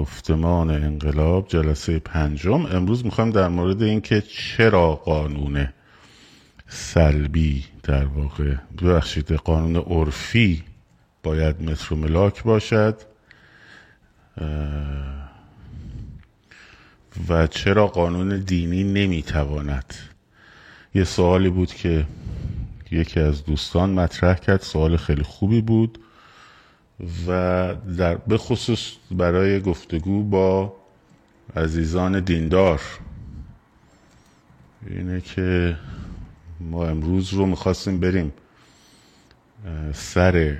گفتمان انقلاب جلسه پنجم. امروز می‌خوایم در مورد اینکه چرا قانون سلبی در واقع ببخشید قانون عرفی باید متر و ملاک باشد و چرا قانون دینی نمی‌تواند. یه سوالی بود که یکی از دوستان مطرح کرد سوال خیلی خوبی بود. و در به خصوص برای گفتگو با عزیزان دیندار. اینه که ما امروز رو می‌خواستیم بریم سر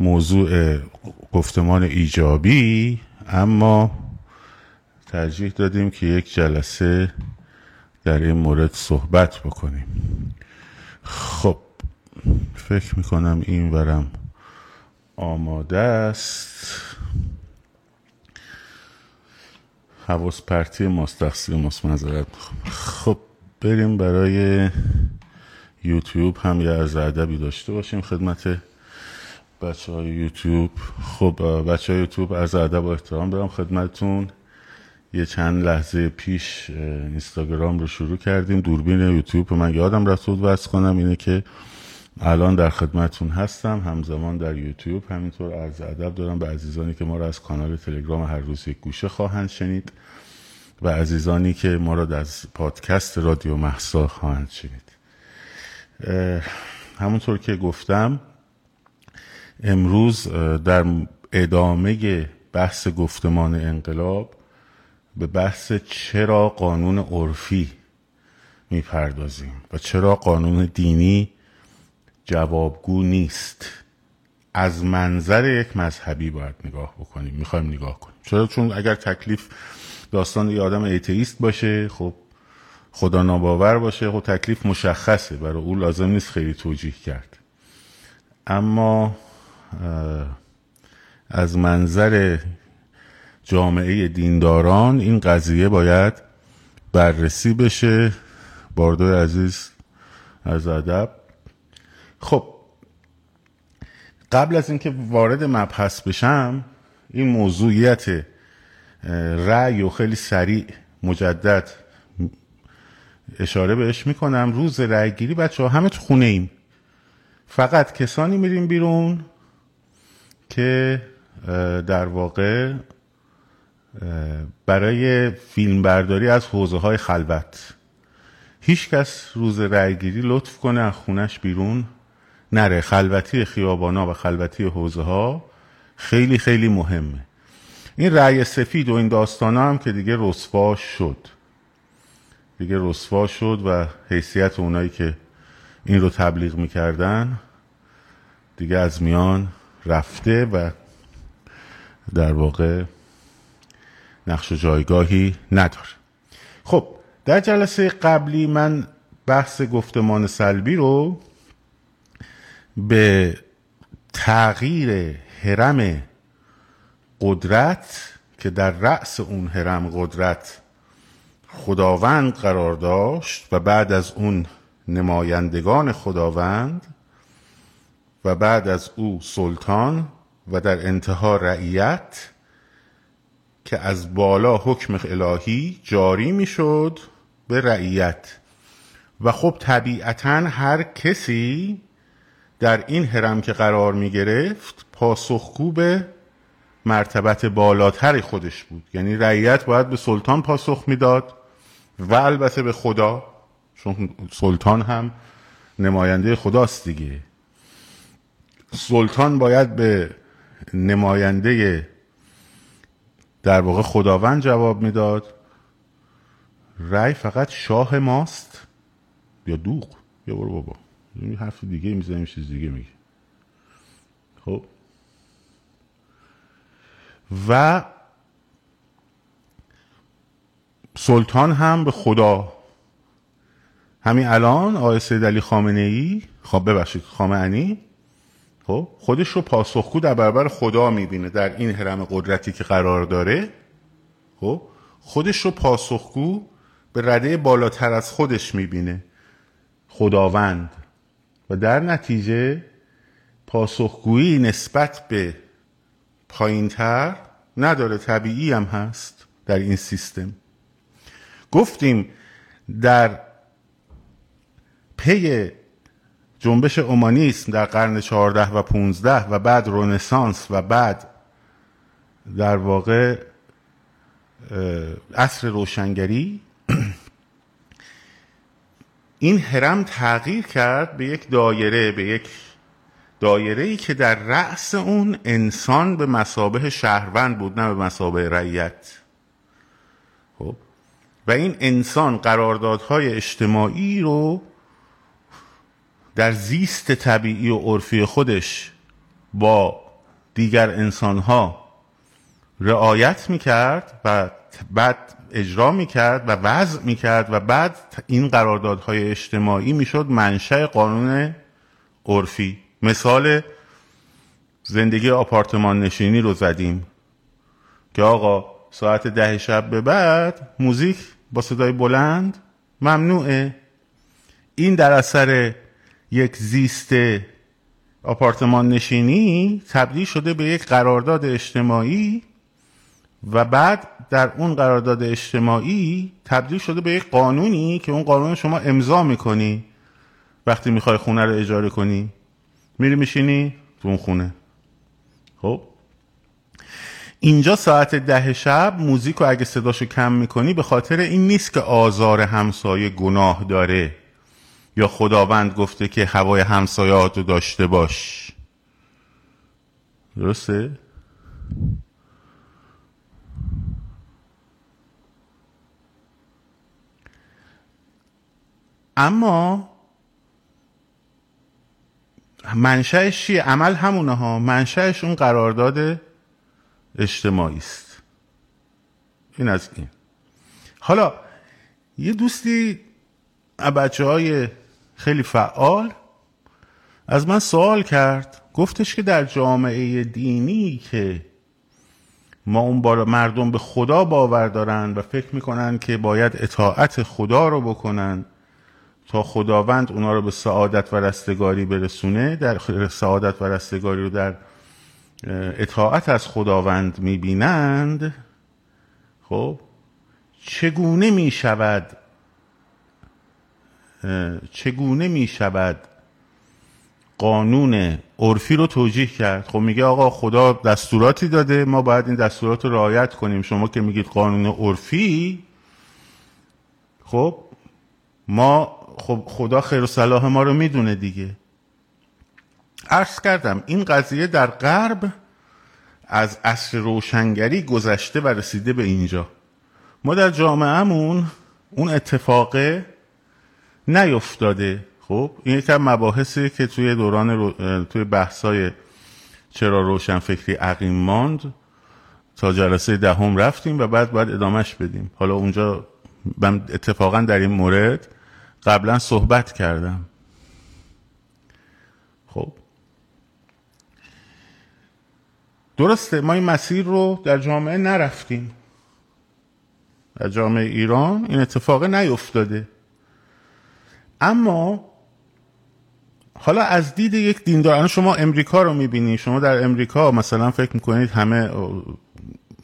موضوع گفتمان ایجابی اما ترجیح دادیم که یک جلسه در این مورد صحبت بکنیم. خب فکر می‌کنم این ورم آماده است. حواس پرتی ماست تقصیر ماست خب بریم برای یوتیوب. هم یه عرض ادبی داشته باشیم خدمت بچه های یوتیوب. خب بچه های یوتیوب عرض ادب و احترام برم خدمتتون. یه چند لحظه پیش اینستاگرام رو شروع کردیم. دوربین یوتیوب من یادم رفت بود کنم. اینه که الان در خدمتون هستم همزمان در یوتیوب. همینطور عرض ادب دارم به عزیزانی که ما را از کانال تلگرام هر روز یک گوشه خواهند شنید و عزیزانی که ما را از پادکست رادیو محسا خواهند شنید. همونطور که گفتم امروز در ادامه بحث گفتمان انقلاب به بحث چرا قانون عرفی می‌پردازیم و چرا قانون دینی جوابگو نیست. از منظر یک مذهبی باید نگاه بکنیم. می‌خوایم نگاه کنیم. چرا؟ چون اگر تکلیف داستان یه آدم ایتئیست باشه خب خدا ناباور باشه خب تکلیف مشخصه. برای او لازم نیست خیلی توجیه کرد. اما از منظر جامعه دینداران این قضیه باید بررسی بشه. باردوی عزیز از ادب. خب قبل از اینکه وارد مبحث بشم این موضوعیت رأی و خیلی سریع مجدد اشاره بهش می‌کنم. روز رأی گیری بچه ها همه تو خونه ایم. فقط کسانی میریم بیرون که در واقع برای فیلم برداری از حوزه های خلوت. هیچ کس روز رأیگیری لطف کنه از خونش بیرون. نره. خلوتی خیابانا و خلوتی حوزه ها خیلی خیلی مهمه. این رأی سفید و این داستان هم که دیگه رسوا شد. دیگه رسوا شد و حیثیت اونایی که این رو تبلیغ می‌کردن دیگه از میان رفته و در واقع نقش و جایگاهی نداره. خب در جلسه قبلی من بحث گفتمان سلبی رو به تغییر حرم قدرت که در رأس اون حرم قدرت خداوند قرار داشت و بعد از اون نمایندگان خداوند و بعد از او سلطان و در انتها رعیت که از بالا حکم الهی جاری می‌شد به رعیت. و خب طبیعتا هر کسی در این حرم که قرار می گرفت پاسخگو به مرتبت بالاتر خودش بود. یعنی رعیت باید به سلطان پاسخ می‌داد و البته به خدا چون سلطان هم نماینده خداست دیگه. سلطان باید به نماینده در واقع خداوند جواب می‌داد. رأی فقط شاه ماست یا دوغ؟ یا برو بابا. این حرف دیگه می‌زنیم چیز دیگه میگه. خب. و سلطان هم به خدا. همین الان آقای سید علی خامنه ای خب ببخشید خامنه‌ای خب خودش رو پاسخگو در برابر خدا می‌بینه در این حرم قدرتی که قرار داره. خب خودش رو پاسخگو به رده بالاتر از خودش می‌بینه. خداوند. و در نتیجه پاسخگویی نسبت به پایین تر نداره طبیعی هم هست در این سیستم. گفتیم در پی جنبش اومانیسم در قرن چهارده و پونزده و بعد رونسانس و بعد در واقع عصر روشنگری این هرم تغییر کرد به یک دایره به یک دایره ای که در رأس اون انسان به مسابه شهروند بود نه به مسابه رعیت. خب؟ و این انسان قراردادهای اجتماعی رو در زیست طبیعی و عرفی خودش با دیگر انسانها رعایت می‌کرد و بعد اجرا می‌کرد و وضع می‌کرد و بعد این قراردادهای اجتماعی می‌شد منشأ قانون عرفی. مثال زندگی آپارتمان نشینی رو زدیم که آقا ساعت ده شب به بعد موزیک با صدای بلند ممنوعه. این در اثر یک زیست آپارتمان نشینی تبدیل شده به یک قرارداد اجتماعی و بعد در اون قرارداد اجتماعی تبدیل شده به یک قانونی که اون قانون شما امضا می‌کنی. وقتی می‌خوای خونه رو اجاره کنی میری میشینی تو اون خونه. خب؟ اینجا ساعت ده شب موزیک رو اگه صداشو کم می‌کنی به خاطر این نیست که آزار همسایه گناه داره. یا خداوند گفته که هوای همسایه رو داشته باش. درسته؟ اما منشأش چیه عمل همونه ها. منشأش اون قرارداد اجتماعی است. این از این. حالا یه دوستی بچه های خیلی فعال از من سوال کرد. گفتش که در جامعه دینی که ما اون بالا مردم به خدا باور دارن و فکر می‌کنن که باید اطاعت خدا رو بکنن تا خداوند اونا رو به سعادت و رستگاری برسونه در سعادت و رستگاری رو در اطاعت از خداوند می‌بینند خب؟ چگونه می‌شود چگونه می‌شود قانون عرفی رو توجیه کرد؟ خب میگه آقا خدا دستوراتی داده ما باید این دستورات رو رعایت کنیم. شما که میگید قانون عرفی خب ما خب خدا خیر و صلاح ما رو می‌دونه دیگه. عرض کردم این قضیه در غرب از عصر روشنگری گذشته و رسیده به اینجا. ما در جامعهمون اون اتفاقه نیفتاده. خب این یکم مباحثی که توی دوران رو... توی بحثای چرا روشن فکری عقیم ماند تا جلسه دهم ده رفتیم و بعد باید ادامهش بدیم. حالا اونجا اتفاقا در این مورد قبلا صحبت کردم. خب. درسته ما این مسیر رو در جامعه نرفتیم. در جامعه ایران این اتفاق نیفتاده. اما حالا از دید یک دیندار شما امریکا رو می‌بینی شما در امریکا مثلا فکر می‌کنید همه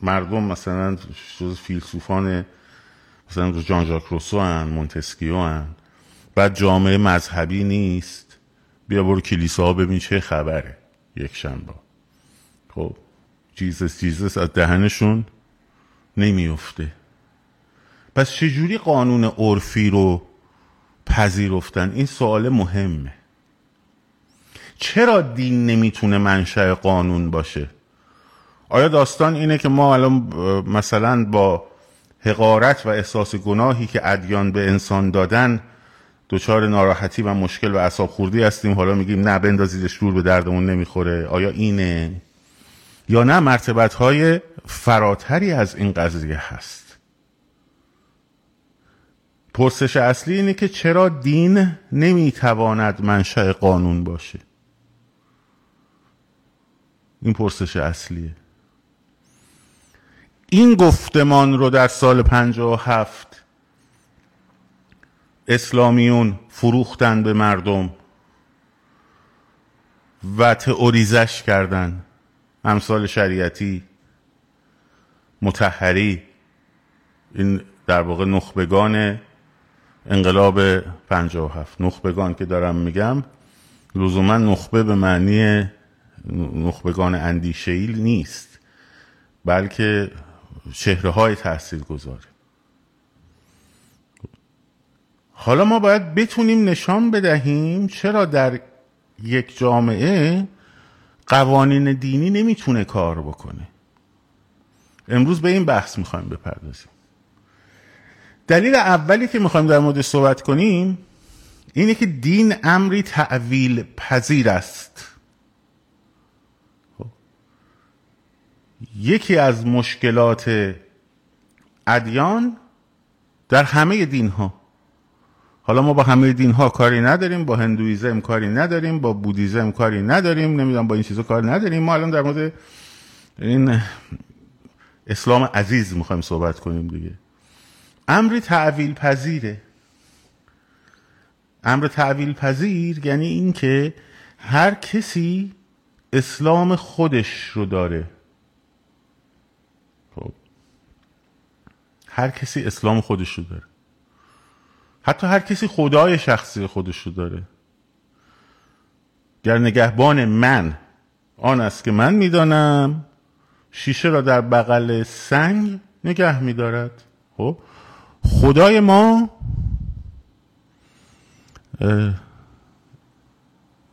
مردم مثلا فیلسوفان مثلا جان ژاک روسو هن مونتسکیو هن. بعد جامعه مذهبی نیست. بیا برو کلیسا ببین چه خبره. یک شنبه. خب جیزس جیزس از دهنشون نمیفته پس چجوری قانون عرفی رو پذیرفتن؟ این سوال مهمه. چرا دین نمی‌تونه منشأ قانون باشه؟ آیا داستان اینه که ما الان مثلا با حقارت و احساس گناهی که ادیان به انسان دادن دچار ناراحتی و مشکل و اعصاب خوردی هستیم. حالا میگیم نه بندازیدش دور به دردمون نمی‌خوره. آیا اینه؟ یا نه مرتبت های فراتری از این قضیه هست. پرسش اصلی اینه که چرا دین نمی‌تواند منشأ قانون باشه؟ این پرسش اصلیه. این گفتمان رو در سال پنجاه و هفت اسلامیون فروختن به مردم و تئوریزش کردن. امثال شریعتی متحری این در واقع نخبگان انقلاب هفت. نخبگان که دارم میگم لزوما نخبه به معنی نخبگان اندیشهیل نیست بلکه چهره های تحصیل گذاره حالا ما باید بتونیم نشان بدهیم چرا در یک جامعه قوانین دینی نمی‌تونه کار بکنه. امروز به این بحث می‌خوایم بپردازیم. دلیل اولی که می‌خوایم در مورد صحبت کنیم اینه که دین امری تعویل پذیر است. خب. یکی از مشکلات ادیان در همه دین ها حالا ما با همه دین ها کاری نداریم با هندویزم کاری نداریم با بودیزم کاری نداریم نمی‌دونم با این چیزا کاری نداریم. ما الان در مورد این اسلام عزیز می‌خوایم صحبت کنیم دیگه. امر تعویل پذیره امر تعویل پذیر یعنی اینکه هر کسی اسلام خودش رو داره. خب. هر کسی اسلام خودش رو داره. حتی هر کسی خدای شخصی خودش رو داره. گر نگهبان من آن است که من می‌دانم شیشه را در بغل سنگ نگه میدارد. خب خدای ما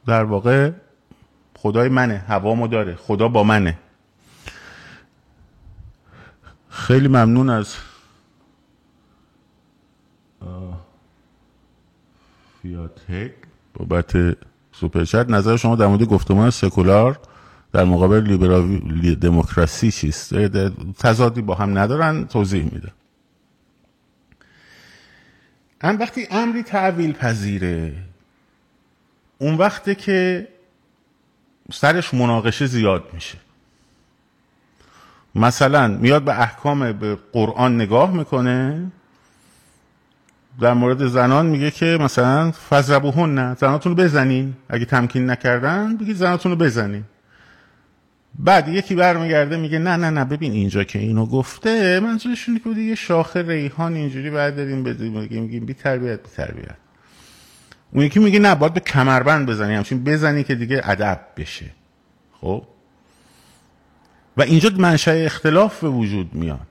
در واقع خدای منه هوامو داره خدا با منه. خیلی ممنون از فیاتک بابت سوپرچت نظر شما در مورد گفتمان سکولار در مقابل لیبرالی دموکراسی چیست؟ تضادی با هم ندارن توضیح میده. هم وقتی امری تعویل پذیره اون وقته که سرش مناقشه زیاد میشه. مثلا میاد به احکام به قرآن نگاه می‌کنه در مورد زنان میگه که مثلا فضربوهن نه زناتون رو بزنین. اگه تمکین نکردن بگید زناتون رو بزنین. بعد یکی برمیگرده میگه نه نه نه ببین اینجا که اینو گفته منظورش اینه که یه شاخه ریحان اینجوری بعد داریم بدیم میگیم بی تربیت بی تربیت. اون یکی میگه نه باید به کمربند بزنی همچین بزنی که دیگه ادب بشه. خب؟ و اینجا منشأ اختلاف به وجود میاد.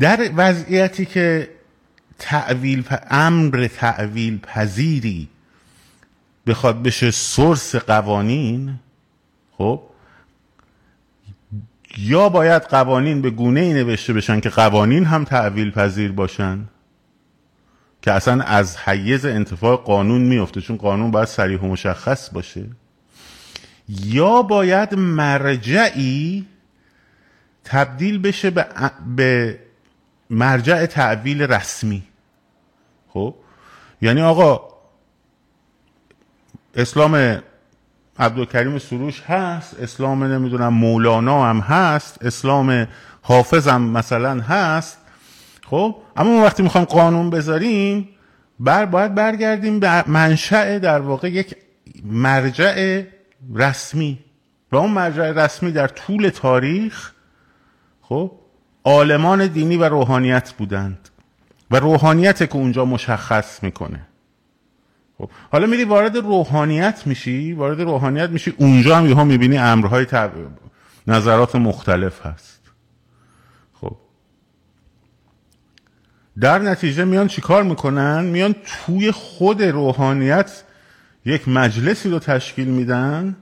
در وضعیتی که تعویل امر تعویل پذیری بخواد بشه سورس قوانین خب یا باید قوانین به گونه ای نوشته بشن که قوانین هم تعویل پذیر باشن که اصلا از حیز انتفاع قانون میفته چون قانون باید سریح و مشخص باشه. یا باید مرجعی تبدیل بشه به, به مرجع تعویل رسمی. خب؟ یعنی آقا اسلام عبدالکریم سروش هست اسلام نمی‌دونم مولانا هم هست اسلام حافظ هم مثلا هست. خب؟ اما وقتی می‌خوام قانون بذاریم بر باید برگردیم به منشأ در واقع یک مرجع رسمی. و اون مرجع رسمی در طول تاریخ خب؟ عالمان دینی و روحانیت بودند و روحانیت که اونجا مشخص می‌کنه. خب حالا میری وارد روحانیت میشی وارد روحانیت میشی اونجا هم یهو می‌بینی امرهای تب... نظرات مختلف هست. خب. در نتیجه میان چیکار می‌کنن؟ میان توی خود روحانیت یک مجلسی رو تشکیل میدن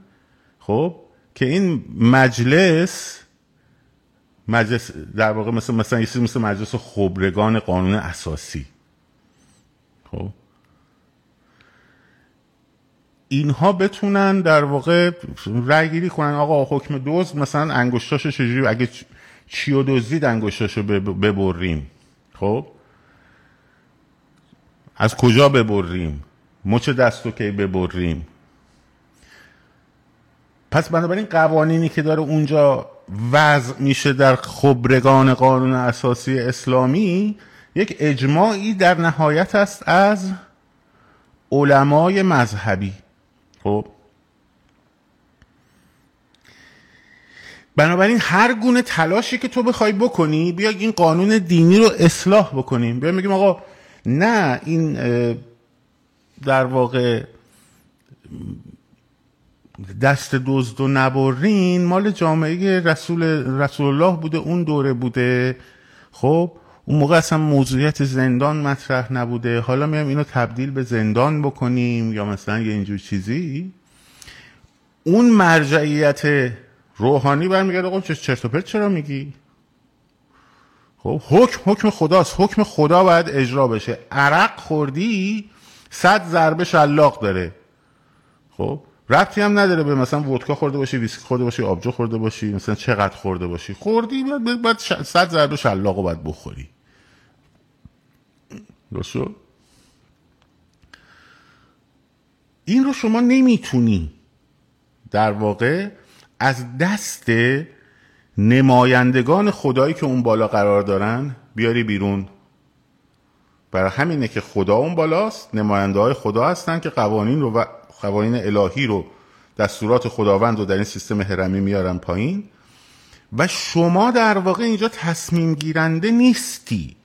خب که این مجلس مجلس در واقع مثل مثلا یه مثل مجلس خبرگان قانون اساسی. خب؟ اینها بتونن در واقع رأی گیری کنن. آقا حکم دوز مثلا انگشتاشو چجوری اگه چی و دزدید انگشتاشو ببریم. خب؟ از کجا ببریم؟ مچ دستو کی ببریم؟ پس بنابراین قوانینی که داره اونجا وضع میشه در خبرگان قانون اساسی اسلامی یک اجماعی در نهایت است از علمای مذهبی. خب؟ بنابراین هر گونه تلاشی که تو بخوای بکنی بیا این قانون دینی رو اصلاح بکنیم. بیا میگیم آقا نه این در واقع دست دزد و نبرین مال جامعه رسول رسول الله بوده اون دوره بوده. خب اون موقع اصلا موضوعیت زندان مطرح نبوده. حالا میام اینو تبدیل به زندان بکنیم یا مثلا یه اینجور چیزی. اون مرجعیت روحانی برمیگرده. آقا چرت و پرت چرا میگی؟ خب حکم حکم خداست. حکم خدا باید اجرا بشه. عرق خوردی صد ضربه شلاق داره. خب ربطی هم نداره به مثلا ودکا خورده باشی ویسکی خورده باشی آبجو خورده باشی مثلا چقدر خورده باشی. خوردی باید, باید صد ضربه شلاق رو باید بخوری. درست این رو شما نمی‌تونی. در واقع از دست نمایندگان خدایی که اون بالا قرار دارن بیاری بیرون. برای همینه که خدا اون بالاست نماینده های خدا هستن که قوانین رو قوانین الهی رو دستورات خداوند رو در این سیستم هرمی میارن پایین و شما در واقع اینجا تصمیم گیرنده نیستی.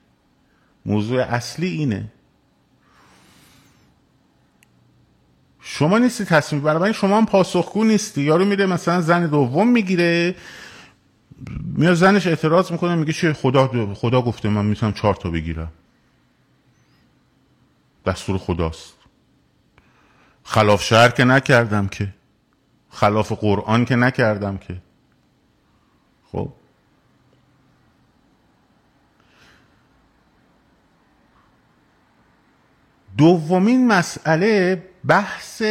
موضوع اصلی اینه. شما نیستی تصمیم. برای شما هم پاسخگو نیستی. یارو میره مثلا زن دوم می‌گیره میاد زنش اعتراض می‌کنه میگه چه خدا خدا گفته من می‌تونم چهار تا بگیرم. دستور خداست. خلاف شهر که نکردم که. خلاف قرآن که نکردم که. خب. دومین مسئله بحث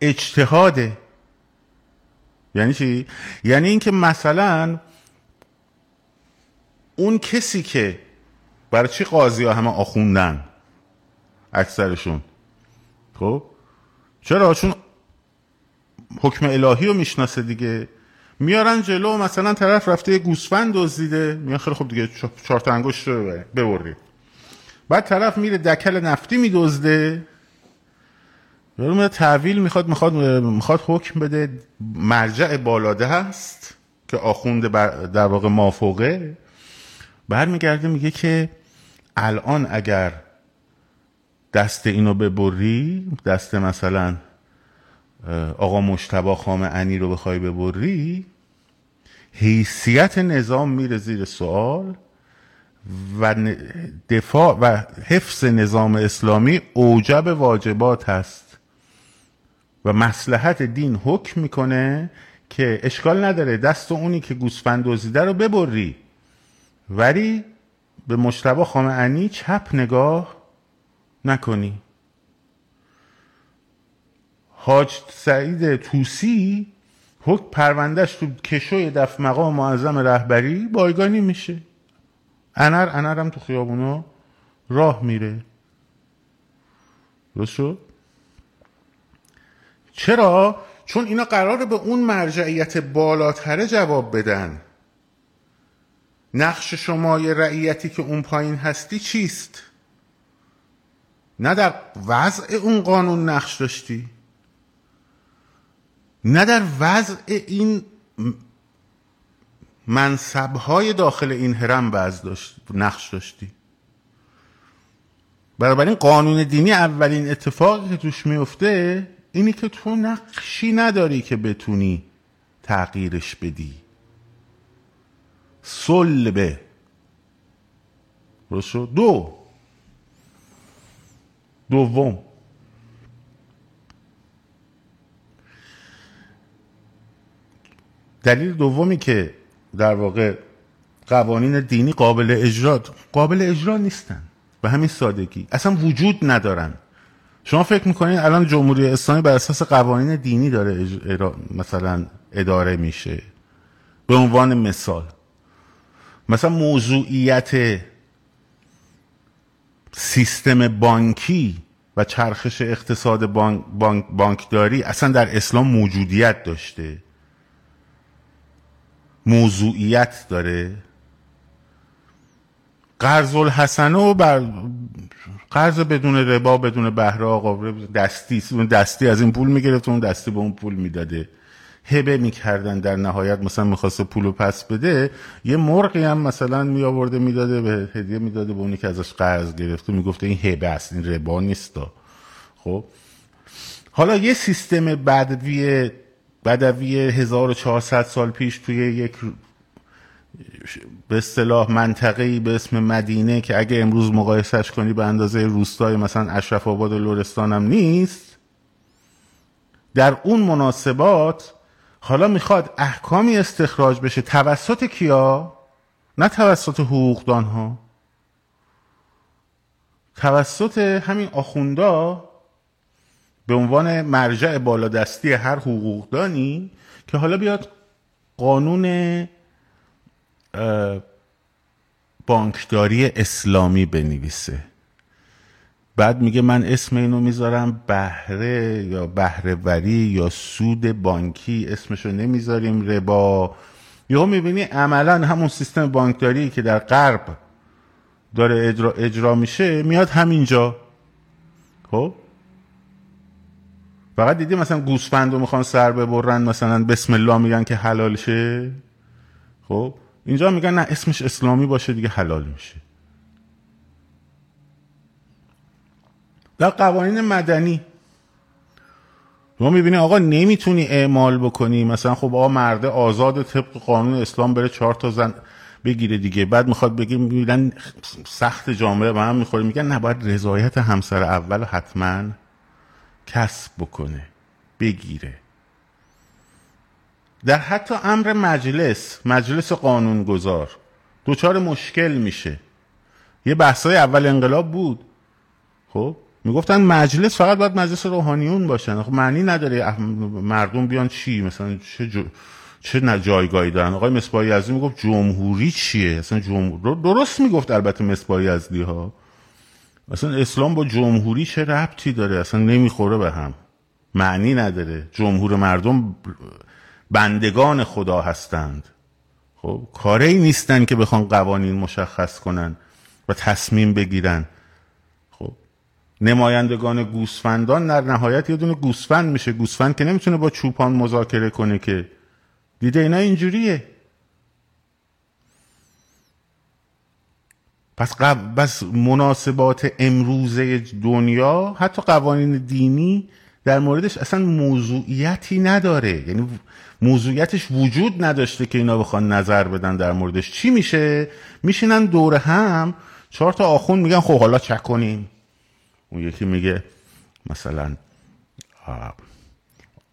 اجتهاده یعنی چی؟ یعنی اینکه مثلا اون کسی که برای چی قاضی ها همه آخوندن؟ اکثرشون. خب؟ چرا؟ چون حکم الهی رو می‌شناسه دیگه. میارن جلو مثلا طرف رفته یه گوسفند دزدیده. میان خیلی خوب دیگه چهار تا انگشت رو ببرید. بعد طرف میره دکل نفتی میدزده. یارو تحویل می‌خواد می‌خواد می‌خواد حکم بده. مرجع بالاده هست که آخونده در واقع مافوقه. برمیگرده میگه که الان اگر دست اینو ببری دست مثلا آقا مشتبا انی رو بخوای ببری حیثیت نظام میره زیر سوال و دفاع و حفظ نظام اسلامی اوجب واجبات هست. و مسلحت دین حکم می‌کنه که اشکال نداره دست اونی که گوسفند دزدیده رو ببری. ولی به مشتبه خامعنی چپ نگاه نکنی. حاج سعید توسی حکم پروندهش تو کشوی دف مقام معظم رهبری بایگانی میشه. انر انر هم تو خیابونا راه میره. درست چرا؟ چون اینا قراره به اون مرجعیت بالاتره جواب بدن. نقش شما یه رعیتی که اون پایین هستی چیست؟ نه در وضع اون قانون نقش داشتی نه در وضع این منصبهای داخل این هرم باز داشت نقش داشتی. این قانون دینی اولین اتفاقی که توش میفته اینی که تو نقشی نداری که بتونی تغییرش بدی. درست دو. دوم. دلیل دومی که در واقع قوانین دینی قابل اجرا قابل اجرا نیستن. به همین سادگی. اصلا وجود ندارن. شما فکر می‌کنید الان جمهوری اسلامی بر اساس قوانین دینی داره مثلا اداره میشه. به عنوان مثال. مثلا موضوعیت سیستم بانکی و چرخش اقتصاد بانک بانکداری اصلا در اسلام موجودیت داشته. موضوعیت داره. قرض الحسنه و بر قرض بدون ربا بدون بهره آقا دستی دستی از این پول می‌گرفت اون دستی به اون پول می‌داده. هبه می‌کردن در نهایت. مثلا می‌خواسته پولو پس بده یه مرغی هم مثلا می آورده می‌داده به هدیه می‌داده به اونی که ازش قرض گرفته. می‌گفته این هبه است این ربا نیستا خب. حالا یه سیستم بدوی بدوی 1400 سال پیش توی یک به اصطلاح منطقه‌ای به اسم مدینه که اگه امروز مقایسش کنی به اندازه روستای مثلا اشرف آباد و لورستان هم نیست در اون مناسبات حالا می‌خواد احکامی استخراج بشه. توسط کیا؟ نه توسط حقوقدان ها توسط همین آخوندا به عنوان مرجع بالادستی هر حقوقدانی که حالا بیاد قانون بانکداری اسلامی بنویسه. بعد میگه من اسم اینو می‌ذارم بهره یا بهرهوری یا سود بانکی اسمشو نمی‌ذاریم ربا. یا می‌بینی عملا همون سیستم بانکداری که در غرب داره اجرا, اجرا میشه میاد همینجا. خب؟ فقط دیدی مثلا گوسفند رو می‌خوان سر ببرن مثلا بسم الله میگن که حلال شه خب؟ اینجا میگن نه اسمش اسلامی باشه دیگه حلال میشه. در قوانین مدنی. ما می‌بینی آقا نمی‌تونی اعمال بکنی. مثلا خب آقا مرده آزاد طبق قانون اسلام بره چهار تا زن بگیره دیگه. بعد می‌خواد بگی می‌بینن سخت جامعه به هم می‌خوره. میگن نباید رضایت همسر اول حتما کسب بکنه بگیره. در حتی امر مجلس مجلس قانونگذار دوچار مشکل میشه. یه بحثای اول انقلاب بود. خب؟ می‌گفتن مجلس فقط باید مجلس روحانیون باشن. خب معنی نداره مردم بیان چی؟ مثلا چه جو... چه جایگاهی دارن؟ آقای مصباح یزدی می‌گفت جمهوری چیه؟ اصلا جمهور درست می‌گفت البته مصباح یزدی ها اصلا اسلام با جمهوری چه ربطی داره؟ اصلا نمی‌خوره به هم. معنی نداره. جمهور مردم بندگان خدا هستند. خب کاری نیستن که بخوان قوانین مشخص کنن و تصمیم بگیرن. نمایندگان گوسفندان در نهایت یه دونه گوسفند میشه. گوسفند که نمی‌تونه با چوپان مذاکره کنه که. دیده اینا اینجوریه. پس, قب... بس مناسبات امروزه دنیا حتی قوانین دینی در موردش اصلا موضوعیتی نداره. یعنی موضوعیتش وجود نداشته که اینا بخوان نظر بدن در موردش. چی میشه؟ میشینن دور هم چهار تا آخون میگن خب حالا چک کنیم. اون یکی میگه مثلا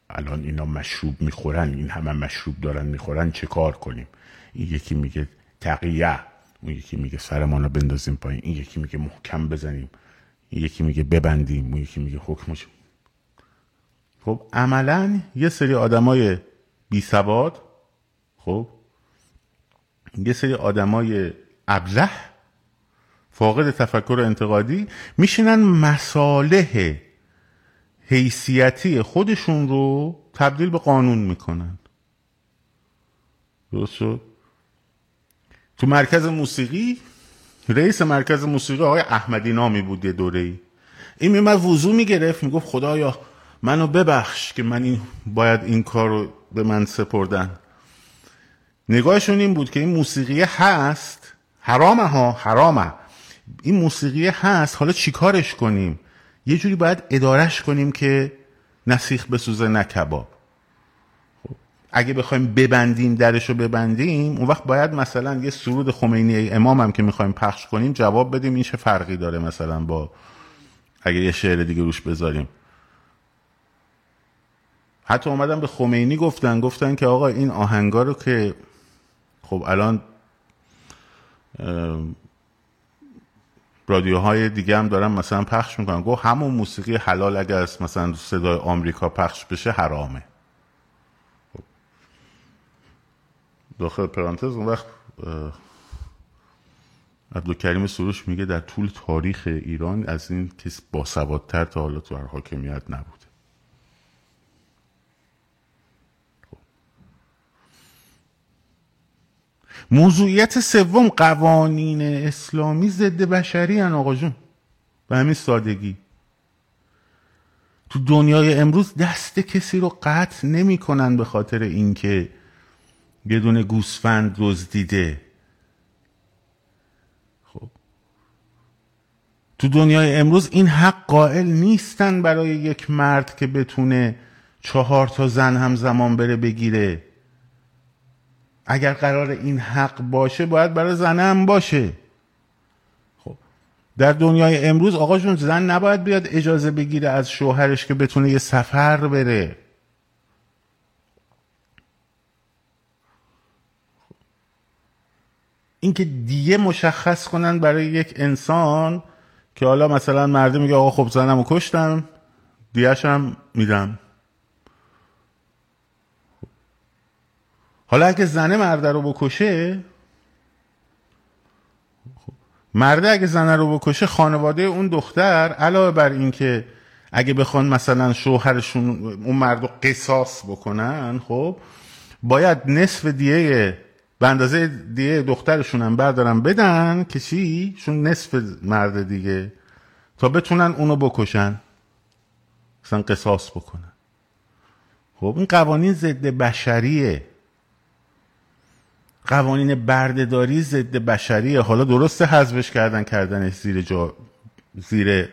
الان اینا مشروب می‌خورن این همه مشروب دارن می‌خورن چه کار کنیم؟ این یکی میگه تقیه اون یکی میگه سرمان رو بندازیم پایین این یکی میگه محکم بزنیم این یکی میگه ببندیم اون یکی میگه حکمش. خب عملا یه سری آدمای بی سواد خب یه سری آدمای ابله فاقد تفکر انتقادی میشینن مصالح حیثیتی خودشون رو تبدیل به قانون می‌کنن. درست شد؟ تو مرکز موسیقی رئیس مرکز موسیقی آقای احمدی نامی بود یه دوره ای این میمد وضو می‌گرفت می‌گفت خدایا منو ببخش که من این باید این کار رو به من سپردن. نگاهشون این بود که این موسیقی هست حرامه ها حرامه. این موسیقی هست حالا چیکارش کنیم یه جوری باید ادارش کنیم که نسیخ بسوزه نه کباب خب. اگه بخوایم ببندیم درشو ببندیم اون وقت باید مثلا یه سرود خمینی امام هم که می‌خوایم پخش کنیم جواب بدیم این چه فرقی داره مثلا با اگه یه شعر دیگه روش بذاریم حتی اومدن به خمینی گفتن گفتن که آقا این آهنگا رو که خب الان رادیوهای دیگه هم دارن مثلا پخش می‌کنن. گو همون موسیقی حلال اگر از مثلا صدای آمریکا پخش بشه حرامه. خب. داخل پرانتز اون وقت عبدالکریم سروش میگه در طول تاریخ ایران از این کس باسوادتر تا حالا تو هر حاکمیت نبود. موضوعیت سوم قوانین اسلامی ضد بشری هن آقا جون. به همین سادگی. تو دنیای امروز دست کسی رو قطع نمی‌کنن به خاطر اینکه یه دونه گوسفند دزدیده خب. تو دنیای امروز این حق قائل نیستن برای یک مرد که بتونه چهار تا زن هم زمان بره بگیره. اگر قرار این حق باشه باید برای زنه هم باشه. خب در دنیای امروز آقاشون زن نباید بیاد اجازه بگیره از شوهرش که بتونه یه سفر بره. اینکه دیگه مشخص کنن برای یک انسان که حالا مثلا مرده میگه آقا خب زنمو کشتم دیهش هم میدم. حالا اگه زنه مرده رو بکشه مرده اگه زنه رو بکشه خانواده اون دختر علاوه بر اینکه اگه بخوان مثلا شوهرشون اون مرد رو قصاص بکنن خب باید نصف دیه به اندازه دیگه دخترشون هم بردارن بدن که چی؟ چون نصف مرد دیگه تا بتونن اونو بکشن مثلا قصاص بکنن خب این قوانین ضد بشریه قوانین بردهداری ضد بشریه حالا درسته حذفش کردن کردنش زیر جا زیر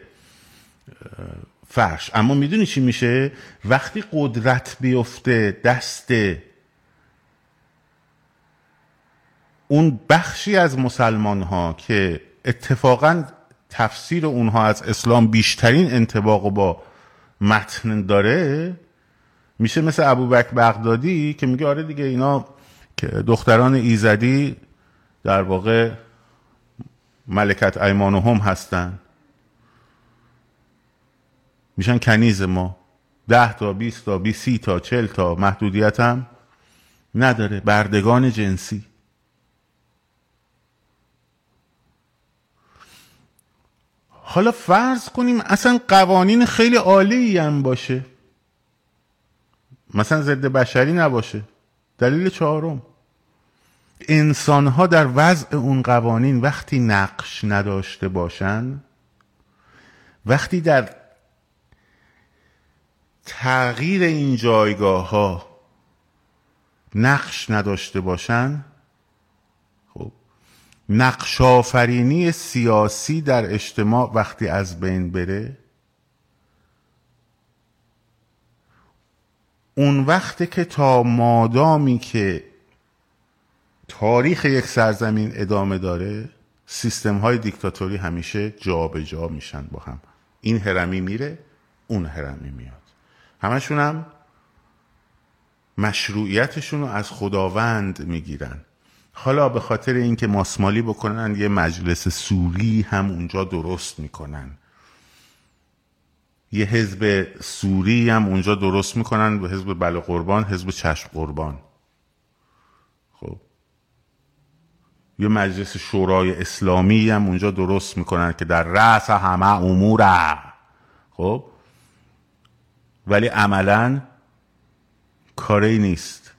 فرش. اما می‌دونی چی میشه؟ وقتی قدرت بیفته دست اون بخشی از مسلمان ها که اتفاقا تفسیر اونها از اسلام بیشترین انتباق با متن داره میشه مثل ابوبکر بغدادی که میگه آره دیگه اینا که دختران ایزدی در واقع ملکت ایمان هم هستن. میشن کنیز ما. ده تا بیست تا بی سی تا چل تا محدودیت هم نداره. بردگان جنسی. حالا فرض کنیم اصلا قوانین خیلی عالی هم باشه. مثلا ضد بشری نباشه. دلیل چهارم. انسان ها در وضع اون قوانین وقتی نقش نداشته باشن وقتی در تغییر این جایگاه ها نقش نداشته باشن خب نقش آفرینی سیاسی در اجتماع وقتی از بین بره اون وقت که تا مادامی که تاریخ یک سرزمین ادامه داره سیستم های دیکتاتوری همیشه جابجا جا میشن با هم. این هرمی میره اون هرمی میاد. همشون هم مشروعیتشون رو از خداوند می‌گیرن. حالا به خاطر اینکه ماسمالی بکنن یه مجلس سوری هم اونجا درست می‌کنن. یه حزب سوری هم اونجا درست می‌کنن به حزب بله قربان حزب چشم قربان. یه مجلس شورای اسلامی هم اونجا درست می‌کنن که در رأس همه اموره. خب؟ ولی عملا کاری نیست.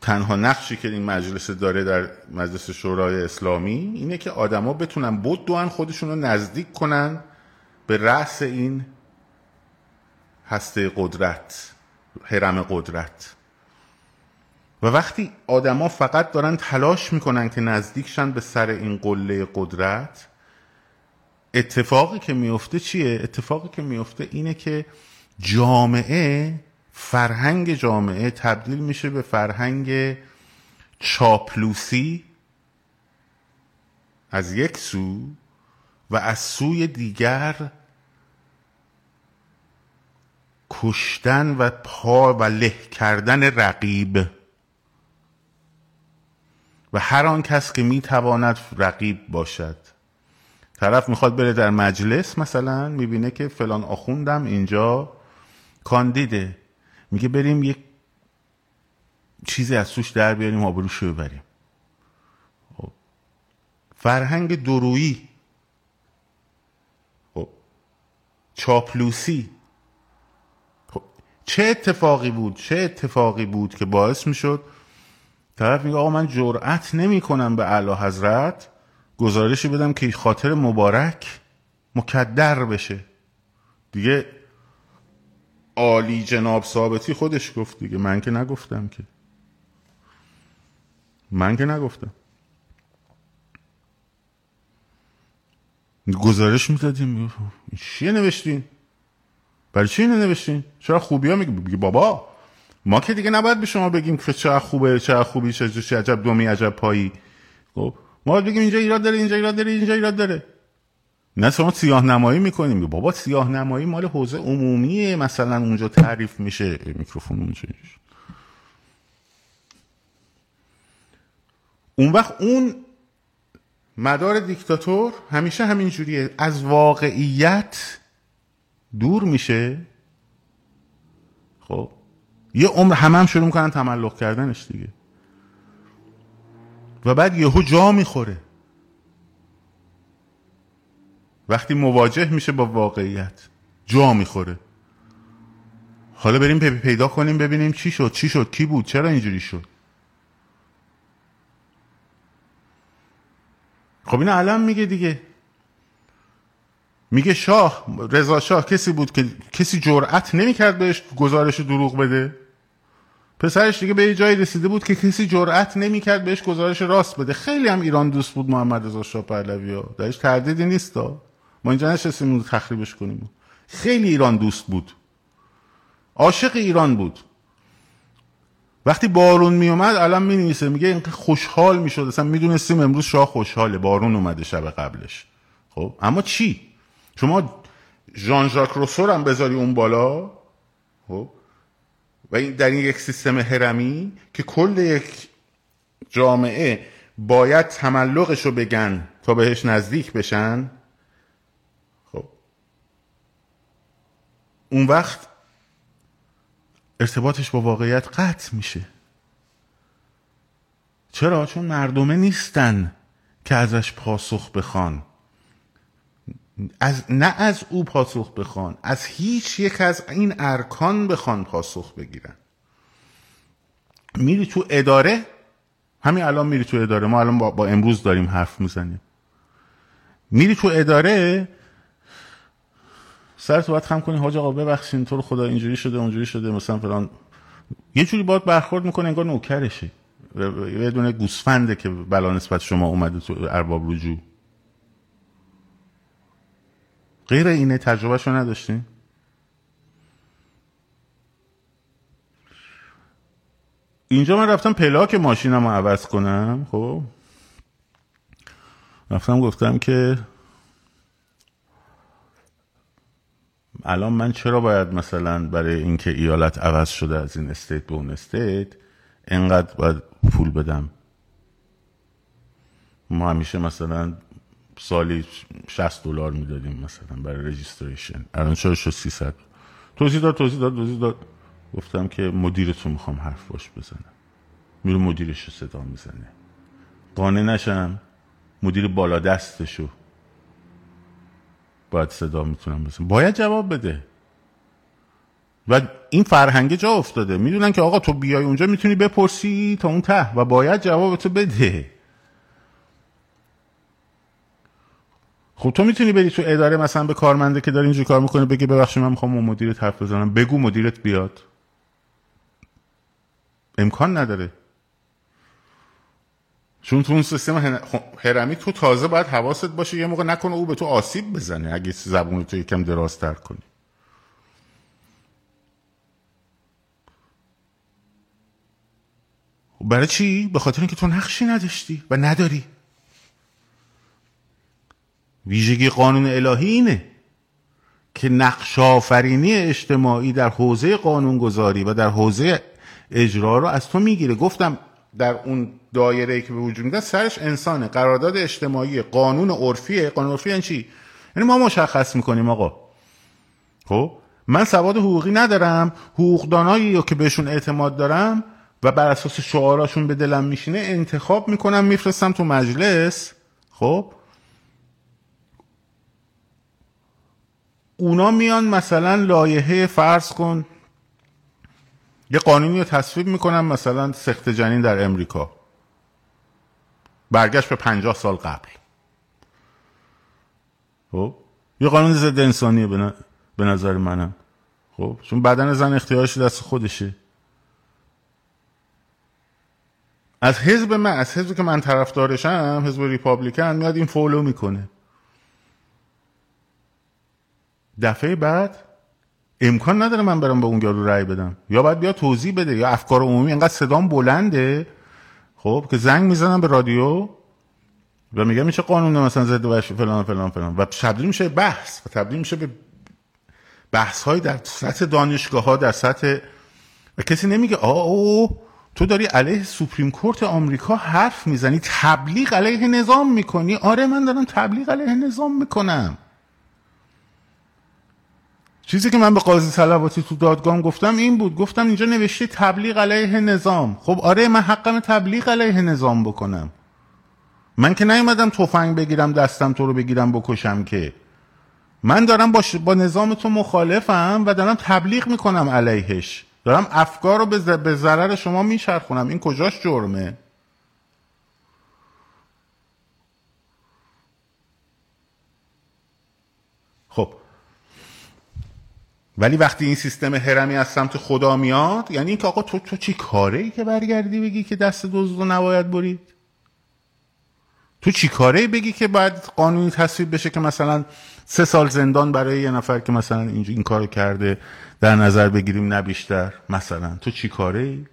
تنها نقشی که این مجلس داره در مجلس شورای اسلامی اینه که آدما بتونن بود دوان خودشون رو نزدیک کنن به رأس این هسته قدرت حرم قدرت. و وقتی آدما فقط دارن تلاش می‌کنن که نزدیکشن به سر این قله قدرت اتفاقی که میفته چیه؟ اتفاقی که میفته اینه که جامعه فرهنگ جامعه تبدیل میشه به فرهنگ چاپلوسی از یک سو و از سوی دیگر کشتن و پا و له کردن رقیب و هر آن کس که می‌تواند رقیب باشد طرف می‌خواد بره در مجلس مثلا می‌بینه که فلان آخوندم اینجا کاندیده میگه بریم یک چیزی از توش در بیاریم آبروشو ببریم خب. فرهنگ درویی خب. چاپلوسی خب. چه اتفاقی بود چه اتفاقی بود که باعث می‌شد طرف میگه آقا من جرأت نمی کنم به اعلی حضرت گزارشی بدم که خاطر مبارک مکدر بشه. دیگه عالی جناب ثابتی خودش گفت دیگه. من که نگفتم که. من که نگفتم. گزارش می‌دادیم. چیه نوشتین؟ برای چی اینو نوشتین؟ چرا خوبی ها میگی بابا ما که دیگه نباید به شما بگیم که چه خوبه چه خوبی چه چه عجب دومی عجب پایی. خب ما باید بگیم اینجا ایراد داره اینجا ایراد داره اینجا ایراد داره. نه شما سیاه نمایی می‌کنیم. بابا سیاه نمایی مال حوزه عمومیه. مثلا اونجا تعریف میشه. میکروفون اونجا اون وقت اون مدار دیکتاتور همیشه همین جوریه. از واقعیت دور میشه. خب یه عمر همه هم شروع می‌کنن تملق کردنش دیگه. و بعد یهو جا می‌خوره. وقتی مواجه میشه با واقعیت جا می‌خوره. حالا بریم پیدا کنیم ببینیم چی شد چی شد کی بود چرا اینجوری شد. خب این الان میگه دیگه. میگه شاه رضا شاه کسی بود که کسی جرأت نمی‌کرد بهش گزارش دروغ بده. پسرش دیگه به جایی رسیده بود که کسی جرأت نمی‌کرد بهش گزارش راست بده. خیلی هم ایران دوست بود محمد رضا شاه پهلوی ها درش تردیدی نیست ما اینجا نشستیم اون تخریبش کنیم. خیلی ایران دوست بود. عاشق ایران بود. وقتی بارون میومد الان می نویسه میگه اینقدر خوشحال می‌شد. اصلا می‌دونستیم امروز شاه خوشحاله. بارون اومده شب قبلش. خب؟ اما چی؟ شما ژان ژاک روسو هم بذاری اون بالا. خب؟ و این در این یک سیستم هرمی که کل یک جامعه باید تملقش رو بگن تا بهش نزدیک بشن خب. اون وقت ارتباطش با واقعیت قطع میشه. چرا؟ چون مردمه نیستن که ازش پاسخ بخوان. از نه از او پاسخ بخوان از هیچ یک از این ارکان بخوان پاسخ بگیرن. میری تو اداره؟ همین الان میری تو اداره. ما الان با, با امروز داریم حرف می‌زنیم. میری تو اداره؟ سرت باید خم کنی. حاج آقا ببخشین تو رو خدا اینجوری شده اونجوری شده. مثلا فلان. یه جوری باید برخورد می‌کنه انگار نوکرشه یه گوسفنده که بلا نسبت شما اومده تو ارباب رجوع. غیر اینه تجربهش رو نداشتین اینجا من رفتم پلاک ماشینم رو عوض کنم خب؟ رفتم گفتم که الان من چرا باید مثلا برای اینکه ایالت عوض شده از این استیت به اون استیت انقدر باید پول بدم؟ ما همیشه مثلا سالی 60 دلار می‌دادیم مثلا برای رجیستریشن. الان چرا شد 300 توضیح داد توضیح داد توضیح داد. گفتم که مدیرتون می‌خوام حرف باش بزنم میره مدیرش رو صدا می‌زنه. قانع نشم. مدیر بالا دستشو باید صدا می‌تونم بزنم. باید جواب بده. و این فرهنگ جا افتاده. می‌دونن که آقا تو بیای اونجا می‌تونی بپرسی تا اون ته و باید جوابتو بده. خب تو می‌تونی بری تو اداره مثلا به کارمنده که داری اینجا کار می‌کنه بگی ببخشید من می‌خوام مدیرت حرف بزنم. بگو مدیرت بیاد. امکان نداره. چون تو اون سیستم هرمی تو تازه باید حواست باشه یه موقع نکنه او به تو آسیب بزنه اگه زبون تو یکم درازتر کنی. خب برای چی؟ به خاطر اینکه تو نقشی نداشتی و نداری. ویژگی قانون الهی اینه که نقش آفرینی اجتماعی در حوزه قانونگذاری و در حوزه اجرا رو از تو می‌گیره. گفتم در اون دایره که به وجود میده سرش انسانه. قرارداد اجتماعی قانون عرفیه. قانون عرفی یعنی چی؟ یعنی ما مشخص می‌کنیم آقا. خب؟ من سواد حقوقی ندارم. حقوقدانایی که بهشون اعتماد دارم و بر اساس شعاراشون به دلم میشینه انتخاب می‌کنم میفرستم تو مجلس. خب؟ اونا میان مثلا لایحه فرض کن. یه قانونی رو تصویب می‌کنن مثلا سخت جنین در امریکا. برگشت به پنجاه سال قبل. خب؟ یه قانون ضد انسانیه به نظر منم. خب؟ چون بدن زن اختیارش دست خودشه. از حزب من از حزبی که من طرفدارشم حزب ریپابلیکن میاد این فولو می‌کنه. دفعه بعد امکان نداره من برم به اون یارو رأی بدم. یا باید بیا توضیح بده. یا افکار عمومی انقدر صدام بلنده. خب که زنگ می‌زنم به رادیو و میگم میشه قانون مثلا ضد وش فلان فلان فلان. و تبدیل میشه بحث و تبدیل میشه به بحث های در سطح دانشگاه ها در سطح و کسی نمیگه آه تو داری علیه سوپریم کورت آمریکا حرف می‌زنی تبلیغ علیه نظام می‌کنی. آره من دارم تبلیغ علیه نظام می‌کنم. چیزی که من به قاضی صلواتی تو دادگاه گفتم این بود. گفتم اینجا نوشته تبلیغ علیه نظام. خب آره من حقم تبلیغ علیه نظام بکنم. من که نیومدم تفنگ بگیرم دستم تو رو بگیرم بکشم که. من دارم با, با نظام تو مخالفم و دارم تبلیغ می‌کنم علیهش. دارم افکار رو به ضرر شما میچرخونم. این کجاش جرمه خب ولی وقتی این سیستم هرمی از سمت خدا میاد یعنی اینکه آقا تو تو چی کاره ای که برگردی بگی که دست دزد رو نباید برید؟ تو چی کاره بگی که باید قانونی تصویب بشه که مثلا سه سال زندان برای یه نفر که مثلا اینجا این کارو کرده در نظر بگیریم نه بیشتر؟ مثلا تو چی کاره ای؟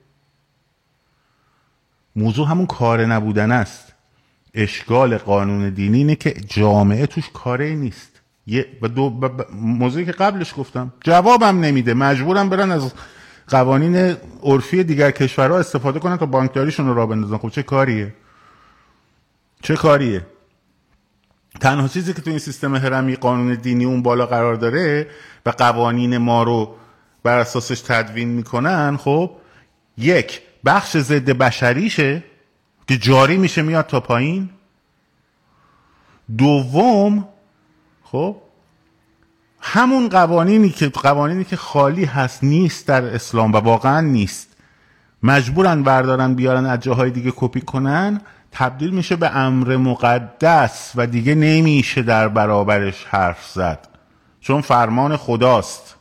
موضوع همون کار نبودن است. اشکال قانون دینی اینه که جامعه توش کاره نیست. یه و دو موضوعی که قبلش گفتم. جوابم نمیده. مجبورم برن از قوانین عرفی دیگر کشورها استفاده کنن تا بانکداریشون رو را بندازن. خب چه کاریه؟ چه کاریه؟ تنها چیزی که تو این سیستم هرمی قانون دینی اون بالا قرار داره و قوانین ما رو بر اساسش تدوین می‌کنن خب یک بخش ضد بشریشه که جاری میشه میاد تا پایین. دوم خب؟ همون قوانینی که قوانینی که خالی هست نیست در اسلام و واقعا نیست. مجبورن بردارن بیارن از جاهای دیگه کپی کنن. تبدیل میشه به امر مقدس و دیگه نمیشه در برابرش حرف زد. چون فرمان خداست.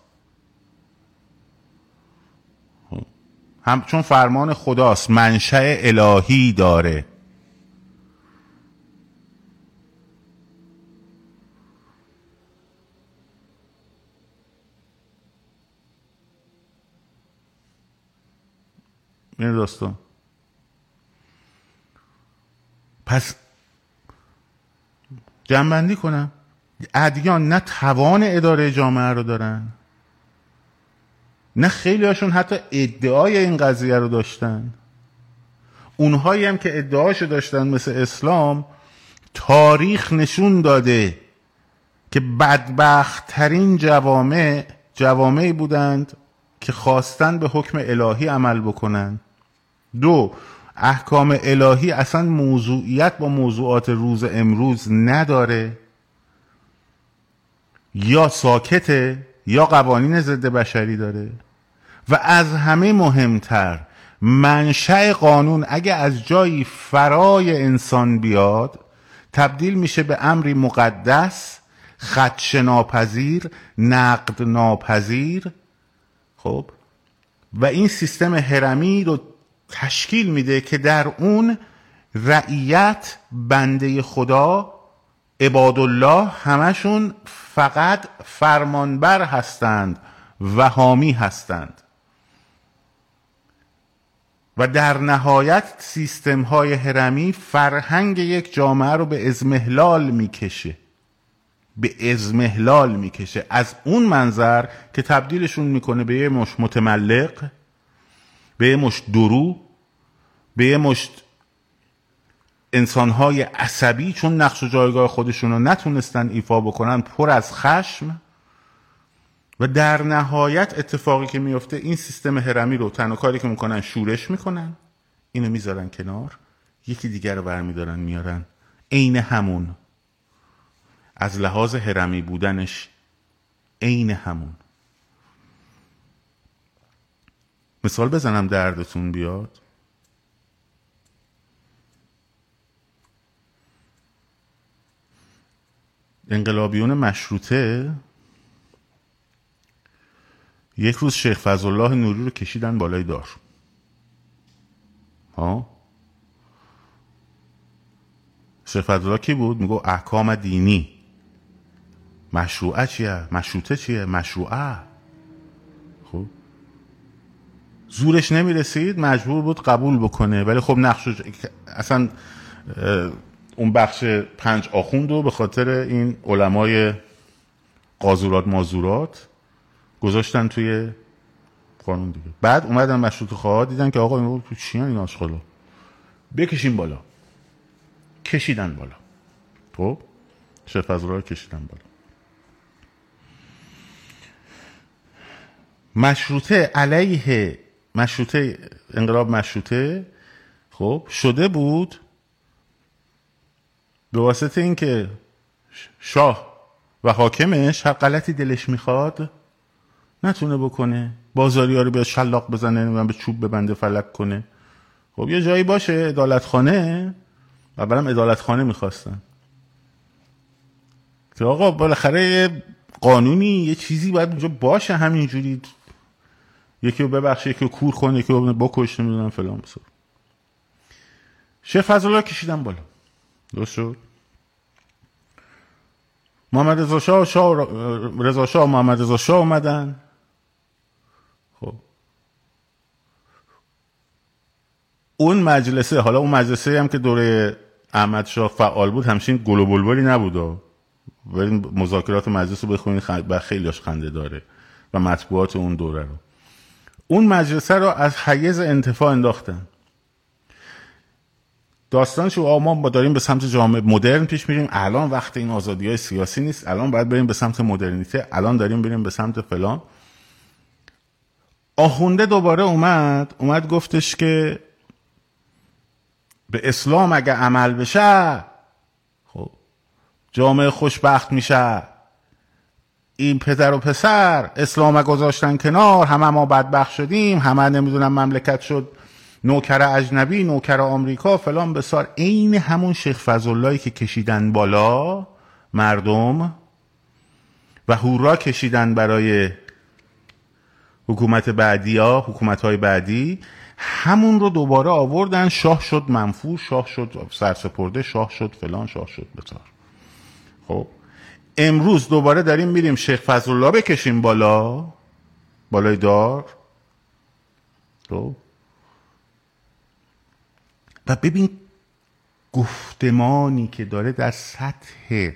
هم چون فرمان خداست منشأ الهی داره. این داستان. پس جنبندی کنم. ادیان نه توان اداره جامعه رو دارن نه خیلی هاشون حتی ادعای این قضیه رو داشتن. اونهایی هم که ادعاشو داشتن مثل اسلام تاریخ نشون داده که بدبخت ترین جوامع جوامعی بودند که خواستن به حکم الهی عمل بکنن. دو احکام الهی اصلا موضوعیت با موضوعات روز امروز نداره. یا ساکته یا قوانین ضد بشری داره. و از همه مهمتر منشأ قانون اگه از جایی فرای انسان بیاد تبدیل میشه به امری مقدس خدش ناپذیر نقد ناپذیر خب؟ و این سیستم هرمی رو تشکیل میده که در اون رعیت بنده خدا عباد الله همشون فقط فرمانبر هستند و حامی هستند. و در نهایت سیستم های هرمی فرهنگ یک جامعه رو به ازمهلال می‌کشه. به ازمهلال می‌کشه. از اون منظر که تبدیلشون می‌کنه به یه مش متملق به یه مشت درو به یه مشت انسانهای عصبی چون نقش و جایگاه خودشون رو نتونستن ایفا بکنن پر از خشم. و در نهایت اتفاقی که میفته این سیستم هرمی رو تنها کاری که می‌کنن شورش می‌کنن. اینو می‌ذارن کنار. یکی دیگر رو برمیدارن میارن عین همون. از لحاظ هرمی بودنش عین همون. مثال بزنم دردتون بیاد. انقلابیون مشروطه یک روز شیخ فضلالله نوری رو کشیدن بالای دار. ها؟ شیخ فضلالله کی بود؟ میگو احکام دینی. مشروعه چیه؟ مشروطه چیه؟ مشروعه خب زورش نمی‌رسید مجبور بود قبول بکنه. ولی خب نقش اصلا اون بخش پنج آخوند رو به خاطر این علمای قازورات مازورات گذاشتن توی قانون دیگه. بعد اومدن مشروط خواهد دیدن که آقا این چی این آشغالا؟ بکشیم بالا. کشیدن بالا. خب؟ شرف رو کشیدن بالا. مشروطه علیه مشروطه انقلاب مشروطه خب شده بود به واسطه اینکه شاه و حاکمش هر غلطی دلش می‌خواد نتونه بکنه. بازاری ها رو به شلاق بزنه و به چوب ببنده فلک کنه. خب یه جایی باشه ادالت خانه و برم ادالت خانه می‌خواستن. که آقا بالاخره قانونی یه چیزی باید اونجا باشه همینجوری. یکی رو ببخشه یکی رو کور کنه یکی رو بکش نمی‌دونم فلان بسار. شیخ فضل کشیدن بالا. درست شد؟ محمد رضا شاه شاه رضا شاه محمد رضا شاه اومدن. خب. اون مجلسه حالا اون مجلسه هم که دوره احمد شاه فعال بود همچین گل و بلبلی نبود. ولی مذاکرات مجلس رو بخونید خیلی خیلیش خنده داره و مطبوعات اون دوره رو. اون مجلسه رو از حیز انتفاع انداختن. داستان شو ما داریم به سمت جامعه مدرن پیش میریم. الان وقت این آزادی های سیاسی نیست. الان باید بریم به سمت مدرنیته. الان داریم بریم به سمت فلان. آخونده دوباره اومد. اومد گفتش که به اسلام اگه عمل بشه خب جامعه خوشبخت میشه. این پدر و پسر اسلام گذاشتن کنار همه ما بدبخت شدیم همه نمی‌دونم مملکت شد نوکر اجنبی نوکر آمریکا فلان بسار. عین همون شیخ فضلایی که کشیدن بالا مردم و هورا کشیدن برای حکومت بعدی ها حکومت های بعدی همون رو دوباره آوردن. شاه شد منفور شاه شد سرسپرده شاه شد فلان شاه شد بسار. خب؟ امروز دوباره داریم میریم شیخ فضلالله بکشیم بالا. بالای دار. خب. و ببین گفتمانی که داره در سطح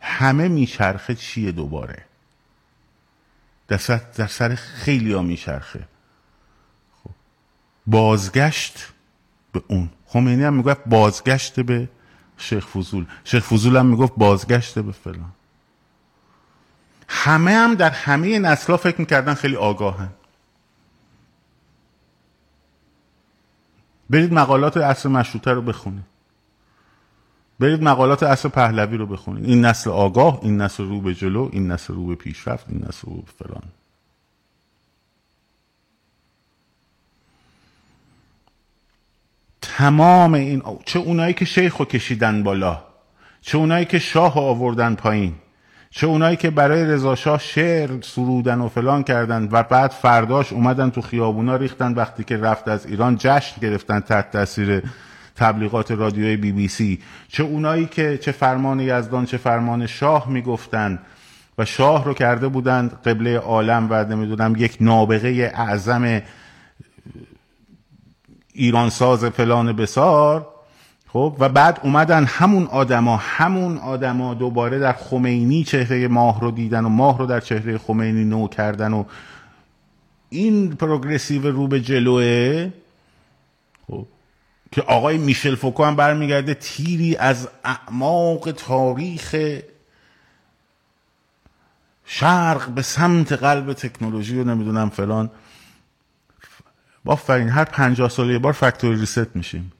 همه میچرخه چیه دوباره؟ در, سطح در سر خیلی ها میچرخه. خب. بازگشت به اون. خمینی هم می‌گفت بازگشت به شیخ فضول. شیخ فضول هم می‌گفت بازگشت به فلان. همه هم در همه نسلا فکر می‌کردن خیلی آگاهن. برید مقالات عصر مشروطه رو بخونید. برید مقالات عصر پهلوی رو بخونید. این نسل آگاه این نسل رو به جلو این نسل رو به پیشرفت این نسل رو به فلان. تمام این چه اونایی که شیخ رو کشیدن بالا چه اونایی که شاه رو آوردن پایین چه اونایی که برای رضاشاه شعر سرودن و فلان کردن و بعد فرداش اومدن تو خیابونا ریختن وقتی که رفت از ایران جشن گرفتن تحت تاثیر تبلیغات رادیوی بی بی سی. چه اونایی که چه فرمان یزدان چه فرمان شاه می‌گفتن و شاه رو کرده بودند قبله عالم و نمی‌دونم یک نابغه اعظم ایرانساز فلان بسار. خب و بعد اومدن همون آدما همون آدما دوباره در خمینی چهره ماه رو دیدن و ماه رو در چهره خمینی نو کردن و این پروگرسیو رو به جلوه خب که آقای میشل فوکو هم برمیگرده تیری از اعماق تاریخ شرق به سمت قلب تکنولوژی و نمی‌دونم فلان. بافرین هر پنجاه ساله یه بار فکتوری ریست میشیم.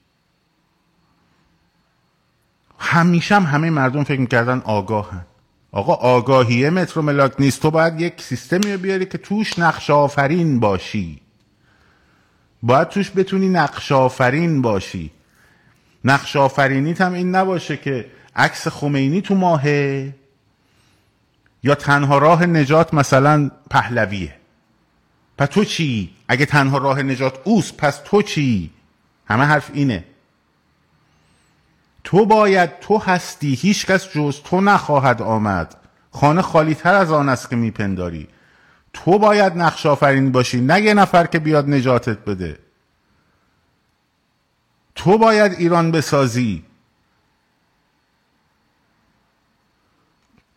همیشه هم همه مردم فکر می‌کردن آگاهن. آقا آگاهیه مترو ملاک نیست. تو باید یک سیستمی بیاری که توش نقش آفرین باشی. باید توش بتونی نقش آفرین باشی. نقش آفرینیت هم این نباشه که عکس خمینی تو ماهه یا تنها راه نجات مثلا پهلویه. پس تو چی؟ اگه تنها راه نجات اوست پس تو چی؟ همه حرف اینه. تو باید تو هستی هیچ کس جز تو نخواهد آمد. خانه خالی تر از آن است که میپنداری. تو باید نقش آفرین باشی نه یه نفر که بیاد نجاتت بده. تو باید ایران بسازی.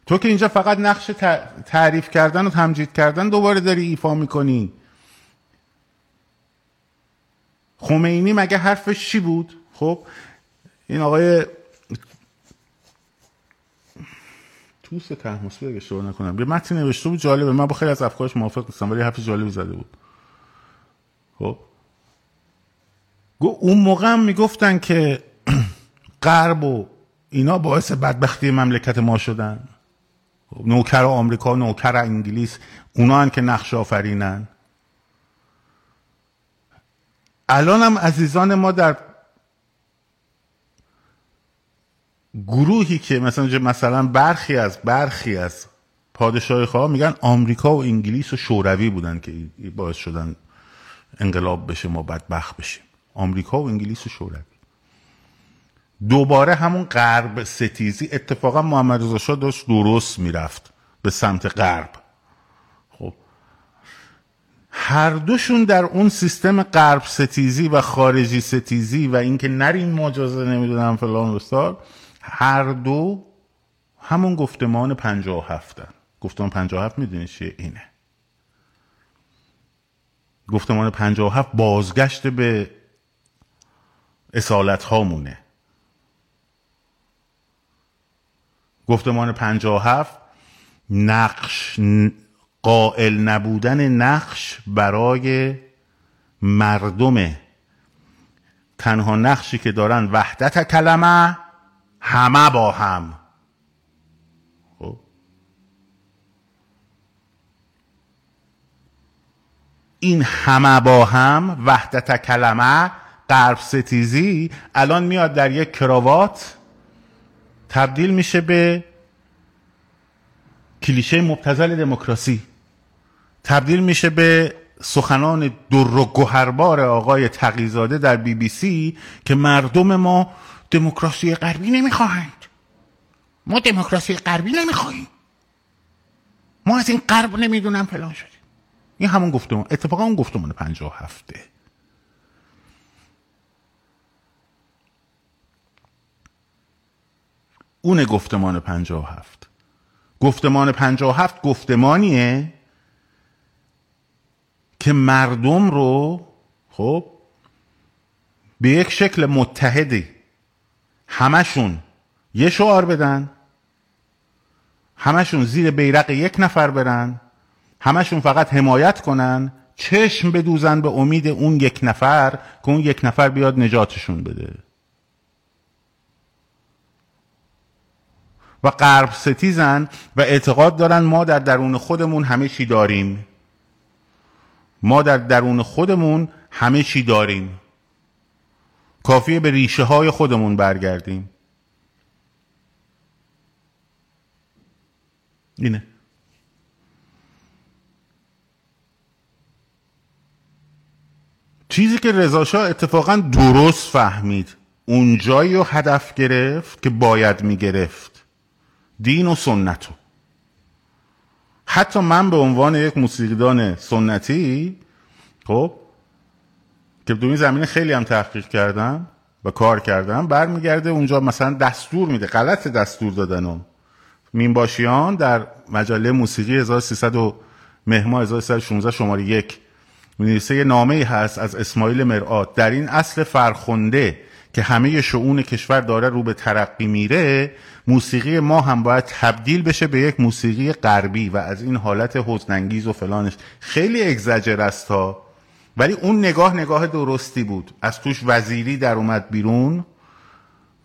تو که اینجا فقط نقش تعریف کردن و تمجید کردن دوباره داری ایفا می‌کنی. خمینی مگه حرفش چی بود؟ خب این آقای توس تحمسی اگه اشتباه نکنم. یه متن نوشته بود جالبه. من با خیلی از افکارش موافق نیستم ولی حرف جالبی زده بود. خب؟ اون موقع هم می‌گفتن که غرب و اینا باعث بدبختی مملکت ما شدن. خب، نوکر آمریکا نوکر انگلیس اونا هن که نقش آفرینن. الان هم عزیزان ما در گروهی که مثلا مثلا برخی از برخی از پادشاهی خواه میگن آمریکا و انگلیس و شوروی بودن که باعث شدن انقلاب بشه ما بدبخت بشیم. آمریکا و انگلیس و شوروی. دوباره همون غرب ستیزی اتفاقا محمد رضا شاه داشت درست می‌رفت به سمت غرب. خب. هر دوشون در اون سیستم غرب ستیزی و خارجی ستیزی و اینکه نرین مجازه نمی‌دونم فلان بستار هر دو همون گفتمان پنجاه و هفتن گفتمان پنجاه هفت می‌دونی چیه؟ اینه. گفتمان پنجاه و هفت بازگشت به اصالت هامونه گفتمان پنجاه هفت نقش قائل نبودن نقش برای مردم. تنها نقشی که دارن وحدت کلمه همه با هم. خب. این همه با هم وحدت کلمه قرب ستیزی الان میاد در یک کراوات تبدیل میشه به کلیشه مبتزل دموکراسی. تبدیل میشه به سخنان در و گوهربار آقای تقیزاده در بی بی سی که مردم ما دموکراسی غربی نمی‌خواهند. ما دموکراسی غربی نمی‌خواهیم. ما از این غرب نمی‌دونم فلان شدیم این همون گفتمان اتفاقا اون گفتمان پنجاه هفته. اون گفتمان پنجاه هفت. گفتمان پنجاه هفت گفتمانیه که مردم رو خب به یک شکل متحدی همشون یه شعار بدن. همشون زیر بیرق یک نفر برن. همشون فقط حمایت کنن. چشم بدوزن به امید اون یک نفر که اون یک نفر بیاد نجاتشون بده. و غرب ستیزن و اعتقاد دارن ما در درون خودمون همه چی داریم. ما در درون خودمون همه چی داریم. کافیه به ریشه های خودمون برگردیم. اینه. چیزی که رضاشاه اتفاقا درست فهمید. اونجایی رو هدف گرفت که باید می‌گرفت. دین و سنتو حتی من به عنوان یک موسیقیدان سنتی خب که تو این زمینه خیلی هم تحقیق کردم و کار کردم برمیگرده اونجا مثلا دستور میده غلط دستور دادن مینباشیان در مجله موسیقی 1300 و مهما 1316 شماره یک می‌نویسه یه نامه هست از اسماعیل مرآت در این اصل فرخنده که همه شعون کشور داره رو به ترقی میره موسیقی ما هم باید تبدیل بشه به یک موسیقی غربی و از این حالت حزنانگیز و فلانش. خیلی اگزجر است ها ولی اون نگاه نگاه درستی بود. از توش وزیری در اومد بیرون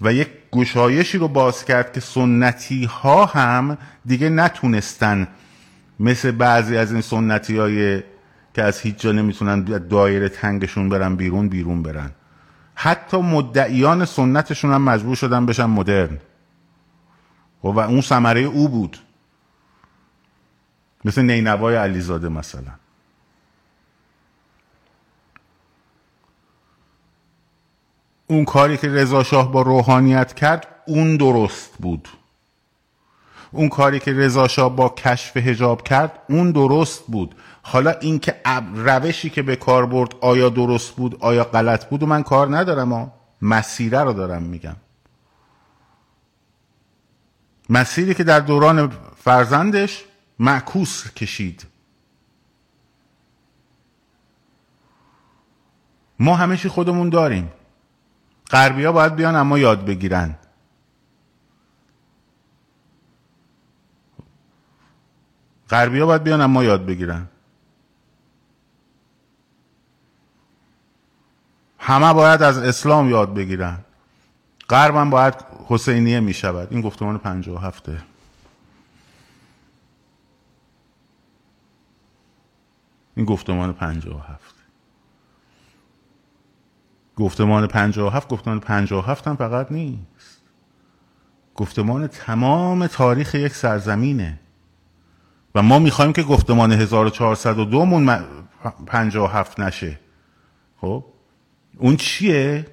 و یک گشایشی رو باز کرد که سنتی ها هم دیگه نتونستن مثل بعضی از این سنتی های که از هیچ جا نمی‌تونن دایره تنگشون برن بیرون بیرون برن. حتی مدعیان سنتشون هم مجبور شدن بشن مدرن. و اون ثمره او بود. مثل نینوای علیزاده مثلا. اون کاری که رضا شاه با روحانیت کرد اون درست بود. اون کاری که رضا شاه با کشف هجاب کرد اون درست بود. حالا اینکه روشی که به کار برد آیا درست بود آیا غلط بود و من کار ندارم ها مسیره رو دارم میگم. مسیری که در دوران فرزندش معکوس کشید. ما همه خودمون داریم. غربی ها باید بیان اما یاد بگیرن. غربی ها باید بیان اما یاد بگیرن. همه باید از اسلام یاد بگیرن. غرب باید حسینیه می شود این گفتمان پنجه و هفته این گفتمان پنجه و هفت. گفتمان پنجه و هفت گفتمان پنجه و هفت هم فقط نیست. گفتمان تمام تاریخ یک سرزمینه. و ما می‌خوایم که گفتمان 1402 مون 57 نشه. خب؟ اون چیه؟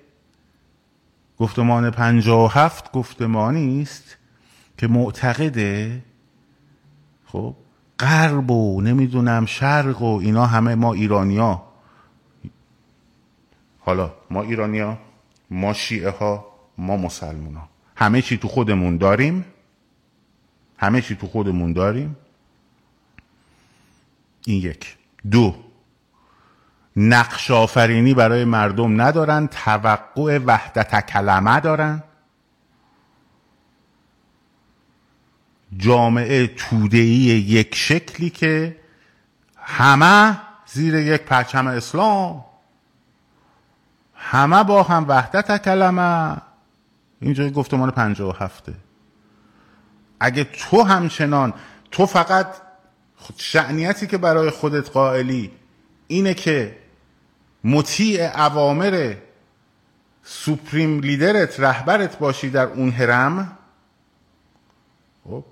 گفتمان 57 گفتمانی است که معتقده خب غرب و نمی‌دونم شرق و اینا همه ما ایرانیا حالا ما ایرانیا ما شیعه ها ما مسلمان ها همه چی تو خودمون داریم. همه چی تو خودمون داریم. این یک. دو. نقش آفرینی برای مردم ندارن. توقع وحدت کلمه دارن. جامعه تودهی یک شکلی که همه زیر یک پرچم اسلام. همه با هم وحدت کلمه. اینجا گفتمان پنجه و هفته. اگه تو همچنان تو فقط شعنیتی که برای خودت قائلی اینه که مطیع اوامر سوپریم لیدرت رهبرت باشی در اون هرم خب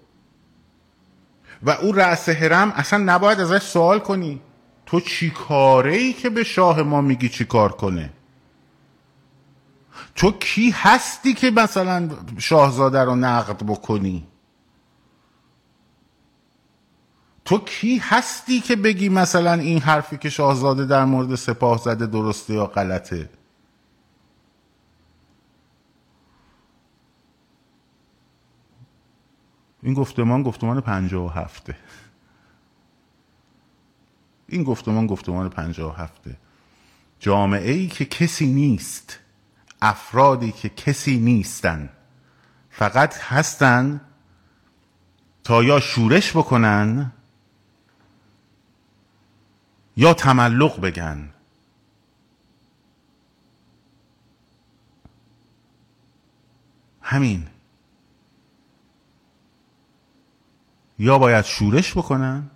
و او رأس هرم اصلا نباید ازش سوال کنی. تو چی کاره ای که به شاه ما میگی چی کار کنه؟ تو کی هستی که مثلا شاهزاده رو نقد بکنی؟ تو کی هستی که بگی مثلا این حرفی که شاهزاده در مورد سپاه زده درسته یا غلطه؟ این گفتمان گفتمان پنجه و هفته. این گفتمان گفتمان پنجه و هفته. جامعه ای که کسی نیست. افرادی که کسی نیستن. فقط هستن تا یا شورش بکنن یا تملق بگن. همین. یا باید شورش بکنن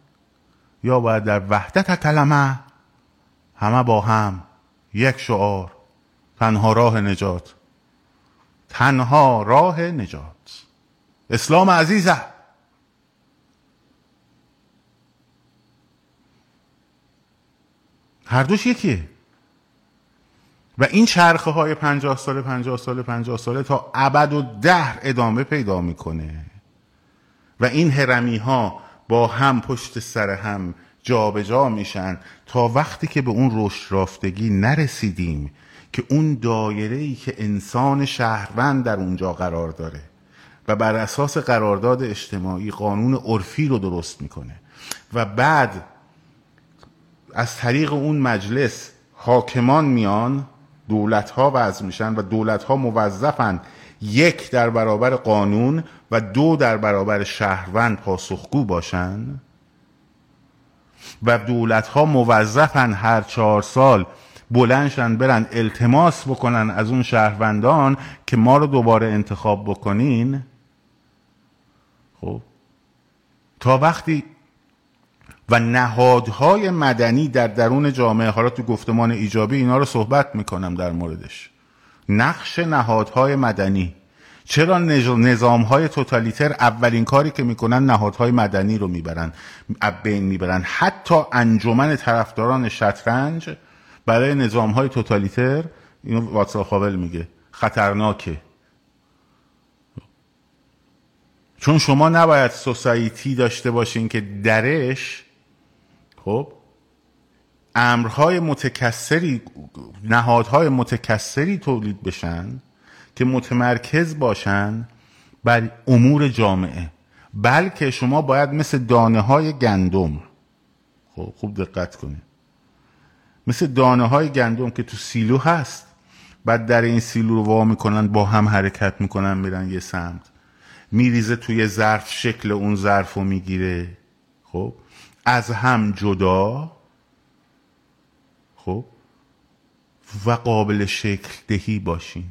یا باید در وحدت کلمه همه با هم یک شعار تنها راه نجات. تنها راه نجات. اسلام عزیزه. هر دوش یکیه. و این چرخه های پنجاه ساله پنجاه ساله پنجاه ساله تا ابد و ده ادامه پیدا می‌کنه. و این هرمی ها با هم پشت سر هم جابجا جا میشن تا وقتی که به اون رشد رافتگی نرسیدیم که اون دایره ای که انسان شهروند در اونجا قرار داره و بر اساس قرارداد اجتماعی قانون عرفی رو درست می‌کنه و بعد از طریق اون مجلس حاکمان میان دولت ها وضع میشن و دولت ها موظفن یک در برابر قانون و دو در برابر شهروند پاسخگو باشن و دولت ها موظفن هر چهار سال بلندشن برن التماس بکنن از اون شهروندان که ما رو دوباره انتخاب بکنین. خب. تا وقتی و نهادهای مدنی در درون جامعه حالا تو گفتمان ایجابی اینا رو صحبت می‌کنم در موردش. نقش نهادهای مدنی. چرا نظام های توتالیتر اولین کاری که می‌کنن نهادهای مدنی رو می‌برن بین می‌برن؟ حتی انجمن طرفداران شطرنج برای نظام های توتالیتر اینو واتسا خابل میگه. خطرناکه. چون شما نباید سوسایتی داشته باشین که درش خب امرهای متکثری نهادهای متکثری تولید بشن که متمرکز باشن بر امور جامعه. بلکه شما باید مثل دانه های گندم. خب خوب دقت کنید. مثل دانه های گندم که تو سیلو هست. بعد در این سیلو رو وا می‌کنن با هم حرکت می‌کنن میرن یه سمت. میریزه توی ظرف شکل اون ظرف رو می‌گیره. خب؟ از هم جدا. خب؟ و قابل شکل دهی باشین.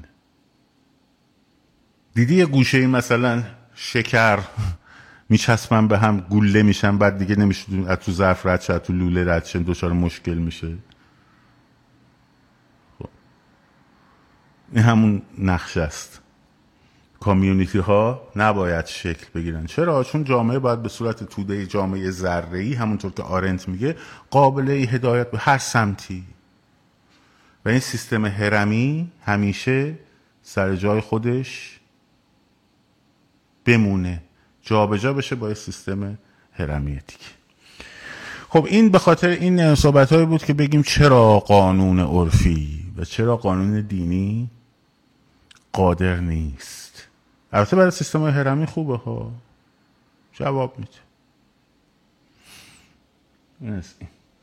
دیدی یه گوشه مثلا شکر میچسبن به هم گوله میشن بعد دیگه نمیشه از تو ظرف رد شد تو لوله رد شد دچار مشکل میشه. این همون نقش است. کامیونیتی ها نباید شکل بگیرن. چرا؟ چون جامعه باید به صورت توده جامعه ذره ای همونطور که آرنت میگه قابل هدایت به هر سمتی. و این سیستم هرمی همیشه سر جای خودش بمونه. جابجا جا بشه با سیستم هرمی دیگه خب این به خاطر این صحبت بود که بگیم چرا قانون عرفی و چرا قانون دینی قادر نیست. البته برای سیستم هرمی خوبه ها. جواب میده.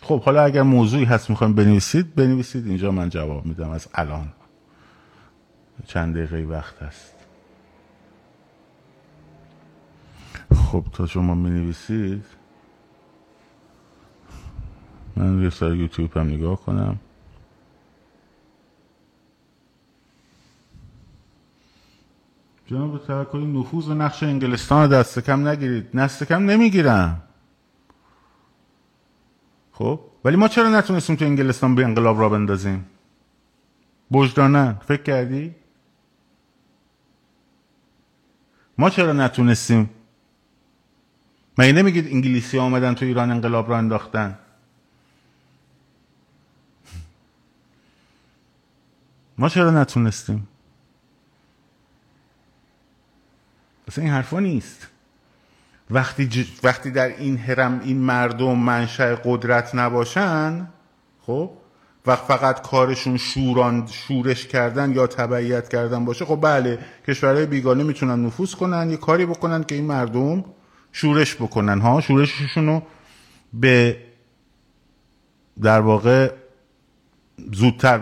خب حالا اگر موضوعی هست می‌خوایم بنویسید بنویسید. اینجا من جواب میدم از الان. چند دقیقه وقت هست خب تا شما می نویسید من یه سر یوتیوب هم نگاه کنم. جناب ترکایی نفوذ و نقش انگلستان دست کم نگیرید. دست کم نمی‌گیرم خب؟ ولی ما چرا نتونستیم تو انگلستان به انقلاب را بندازیم؟ بجدانن. فکر کردی؟ ما چرا نتونستیم؟ مگه نمیگید انگلیسی آمدن تو ایران انقلاب را انداختن؟ ما چرا نتونستیم؟ اصلا این حرفا نیست. وقتی, وقتی در این هرم این مردم منشأ قدرت نباشن خب و فقط کارشون شوران شورش کردن یا تبعیت کردن باشه خب بله کشورهای بیگانه می‌تونن نفوذ کنن یه کاری بکنن که این مردم شورش بکنن ها؟ شورششون رو به در واقع زودتر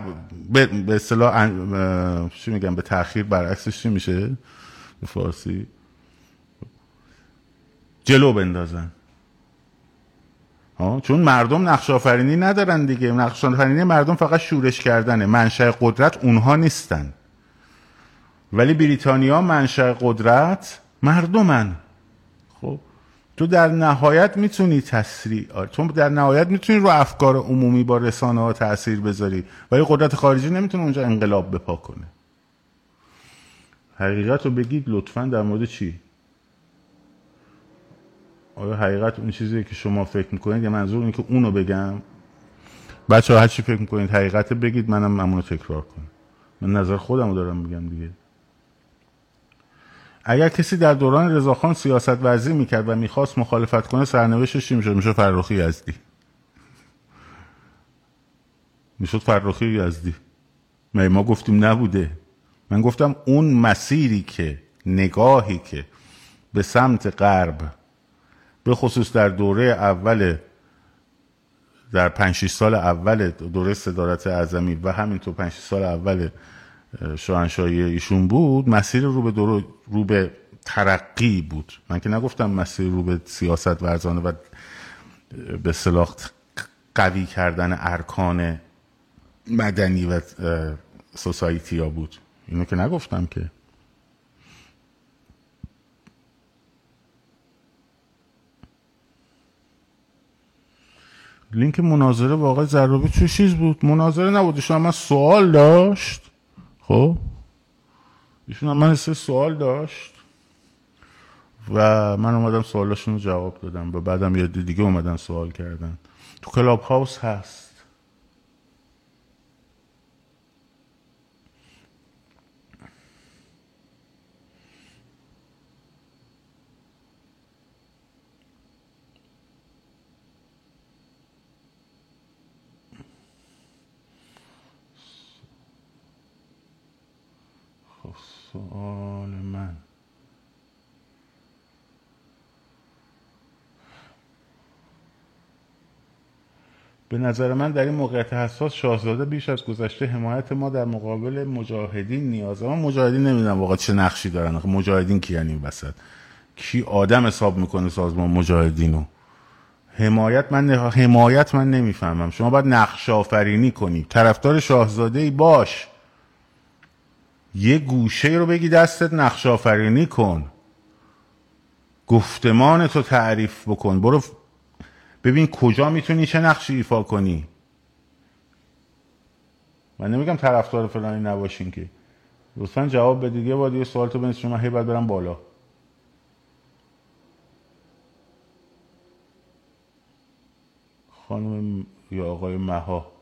به اصطلاح چی میگم به تاخیر برعکسش چی میشه؟ فارسی. جلو بندازن. ها چون مردم نقش آفرینی ندارن دیگه. نقش آفرینی مردم فقط شورش کردنه. منشأ قدرت اونها نیستن. ولی بریتانیا منشأ قدرت مردمن. خب تو در نهایت می‌تونی تسریع تو در نهایت می‌تونی رو افکار عمومی با رسانه ها تاثیر بذاری. ولی قدرت خارجی نمی‌تونه اونجا انقلاب بپا کنه. حقیقت رو بگید لطفا در مورد چی؟ آیا حقیقت اون چیزی که شما فکر می‌کنید؟ یا منظور اینه که اونو بگم؟ بچه هر چی فکر می‌کنید حقیقت بگید منم همونو تکرار کنم. من نظر خودم رو دارم میگم دیگه. اگر کسی در دوران رضاخان سیاست ورزی می‌کرد و می‌خواست مخالفت کنه سرنوشتش چی می‌شد؟ می‌شد فرخی یزدی. می‌شد فرخی یزدی. ما گفتیم نبوده. من گفتم اون مسیری که نگاهی که به سمت غرب به خصوص در دوره اول در پنج سال اول دوره صدارت اعظمی و همینطور پنج سال اول شاهنشاهی ایشون بود مسیر رو به رو به ترقی بود. من که نگفتم مسیر رو به سیاست ورزانه و به صلاح قوی کردن ارکان مدنی و سوسایتی ها بود. اینو که نگفتم که. لینک مناظره واقع زرابی چه چیز بود؟ مناظره نبود. ایشون من سوال داشت. خب؟ ایشون من سه سوال داشت. و من اومدم سوالاشون رو جواب دادم. و بعدم یه دیگه اومدن سوال کردن. تو کلاب هاوس هست. سوال من. به نظر من در این موقعیت حساس شاهزاده بیش از گذشته حمایت ما در مقابل مجاهدین نیازه من مجاهدین نمی‌دونم واقعا چه نقشی دارن. مجاهدین کی یعنی این وسط؟ کی آدم حساب می‌کنه سازمان مجاهدینو؟ حمایت من حمایت من نمی‌فهمم. شما باید نقش آفرینی کنی. طرفدار شاهزاده ای باش. یه گوشه رو بگی دستت نقش آفرینی کن. گفتمان تو تعریف بکن. برو ببین کجا می‌تونی چه نقشی ایفا کنی. من نمیگم طرفدار فلانی نباشین که. لطفا جواب بدید یه بار یه سوال تو بنویسید من هی باید برم بالا. خانم یا آقای مها.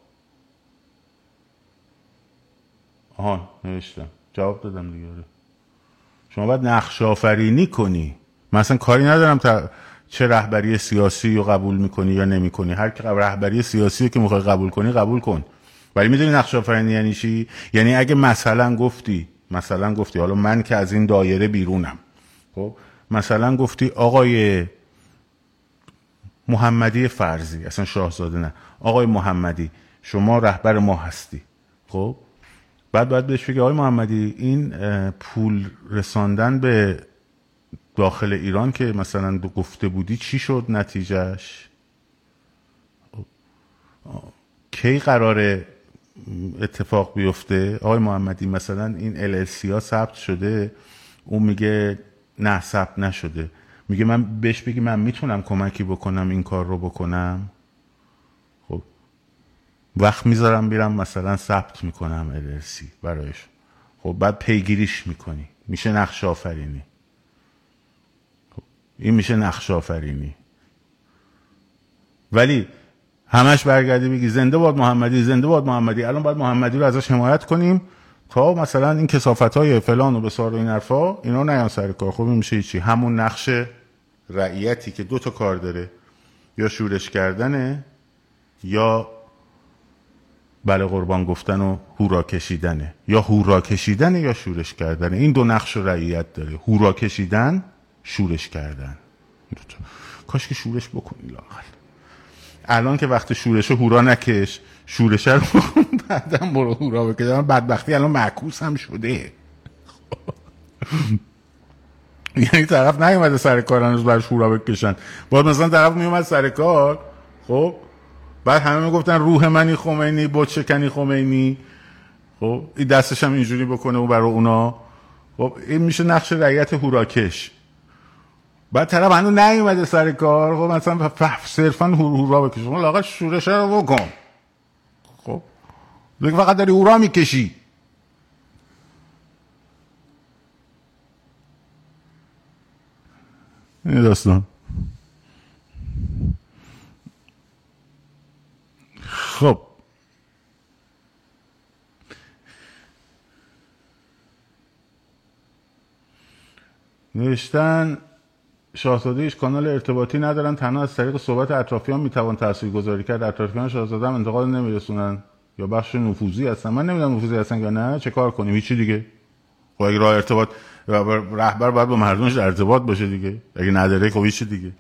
آهان نوشتم. جواب دادم دیگه آره. شما باید نقش آفرینی کنی مثلا کاری ندارم تا چه رهبری سیاسی رو قبول می‌کنی یا نمی‌کنی. هر که رهبری سیاسی که می‌خوای قبول کنی قبول کن. ولی می‌دونی نقش آفرینی یعنی چی؟ یعنی اگه مثلا گفتی مثلا گفتی حالا من که از این دایره بیرونم خب؟ مثلا گفتی آقای محمدی فرضی اصلا شاهزاده نه. آقای محمدی شما رهبر ما هستی خب؟ بعد باید بهش بگی آقای محمدی این پول رساندن به داخل ایران که مثلا گفته بودی چی شد نتیجهش؟ کی قرار اتفاق بیفته؟ آقای محمدی مثلا این LLC ها ثبت شده اون میگه نه ثبت نشده. میگه من بهش بگی من می‌تونم کمکی بکنم این کار رو بکنم؟ وقت می‌ذارم بیرم مثلا ثبت می‌کنم LLC برایش. خب بعد پیگیریش می‌کنی. میشه نقش آفرینی. خب این میشه نقش آفرینی. ولی همش برگردی بگی زنده باد محمدی زنده باد محمدی. الان باید محمدی رو ازش حمایت کنیم تا مثلا این کسافت های فلان و بسار و این حرفا اینا نیان سر کار. خوبی میشه چی همون نقش رعیتی که دو تا کار داره. یا شورش کردنه یا بله قربان گفتن و هورا کشیدنه. یا هورا کشیدنه یا شورش کردنه. این دو نقش و رعیت داره. هورا کشیدن شورش کردن. کاش که شورش بکنی لاغل. الان که وقت شورش هورا نکش شورش رو بعدم برو هورا بکش. بدبختی الان معکوس هم شده. یعنی طرف نیومده سر کار هنوز برش هورا بکشن. باید مثلا طرف میومد سر کار. خب؟ بعد همه می‌گفتن روح منی خمینی بود شکنی خمینی؟ خب این دستش هم اینجوری بکنه و برای اونا. خب این میشه نقش رعیت هوراکش. بعد طرف هنوز نیومده سر کار. خب مثلا صرفا هورا بکشه. خب لاغت شورش رو بکن. خب دیگه فقط داری هورا می‌کشی. این داستان. خب. نوشتن شاهزاده کانال ارتباطی ندارن تنها از طریق صحبت اطرافیان می‌توان تاثیر گذاری کرد. اطرافیان شاهزاده هم انتقاد نمیرسونن. یا بخش نفوذی هستن. من نمی‌دونم نفوذی هستن یا نه. چه کار کنیم؟ هیچی دیگه. خب اگه راه ارتباط رهبر باید با مردمش ارتباط باشه دیگه. اگه نداره خب هیچی دیگه.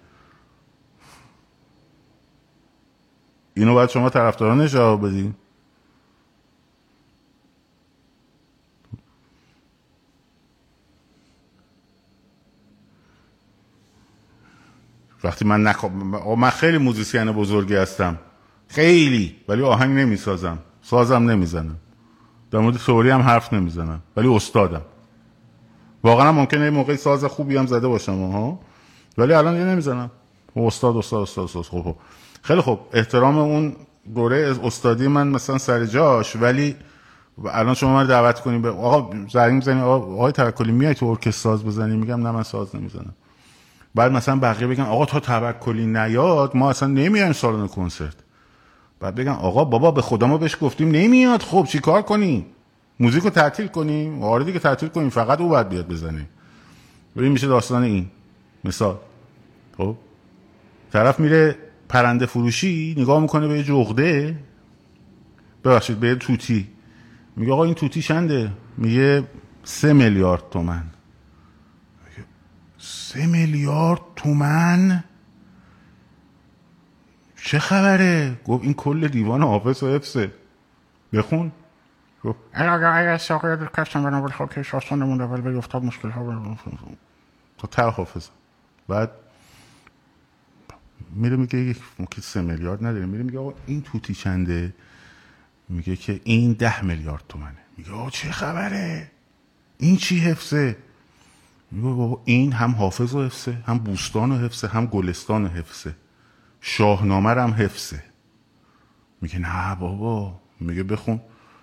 اینو باید شما طرفداران جواب بدین. وقتی من نخواب من خیلی موزیسین بزرگی هستم. خیلی ولی آهنگ نمی‌سازم. سازم نمی‌زنم. در مورد سوری هم حرف نمی‌زنم. ولی استادم. واقعا ممکنه یه موقعی ساز خوبی هم زده باشم ها ولی الان یه نمی‌زنم. استاد استاد استاد استاد خوب خوب خیلی خوب. احترام اون دوره استادی من مثلا سر جاش ولی الان شما من دعوت کنیم به آقا زنگ می‌زنی؟ آقای توکلی میای تو ارکستر ساز بزنی؟ میگم نه من ساز نمی‌زنم. بعد مثلا بقیه بگن آقا تا توکلی نیاد ما اصلا نمیایم سالن کنسرت. بعد بگن آقا بابا به خدا ما بهش گفتیم نمیاد. خب چی کار کنیم موزیک رو تعطیل کنیم آره دیگه تعطیل کنیم فقط او باید بیاد بزنه. این میشه داستان این. مثال. خب؟ طرف میره پرنده فروشی نگاه می‌کنه به یه جغده. ببخشید به یه توتی. میگه آقا این توتی چنده؟ میگه سه میلیارد تومن. سه میلیارد تومن؟ چه خبره؟ گفت این کل دیوان حافظ و حفظه. بخون. گفت اگر اگر ساقی در کشتن بنا بل خب که شاستان نمونده ولی به افتاد مشکل ها تا تا حافظ. بعد میره میگه یک ممکن سه میلیارد نداره. میره میگه آقا این توتی چنده؟ میگه که این ده میلیارد تومنه. میگه آقا چه خبره؟ این چی حفظه؟ میگه بابا این هم حافظ و حفظه هم بوستان و حفظه هم گلستان و حفظه. شاهنامه هم حفظه. میگه نه بابا. میگه بخون.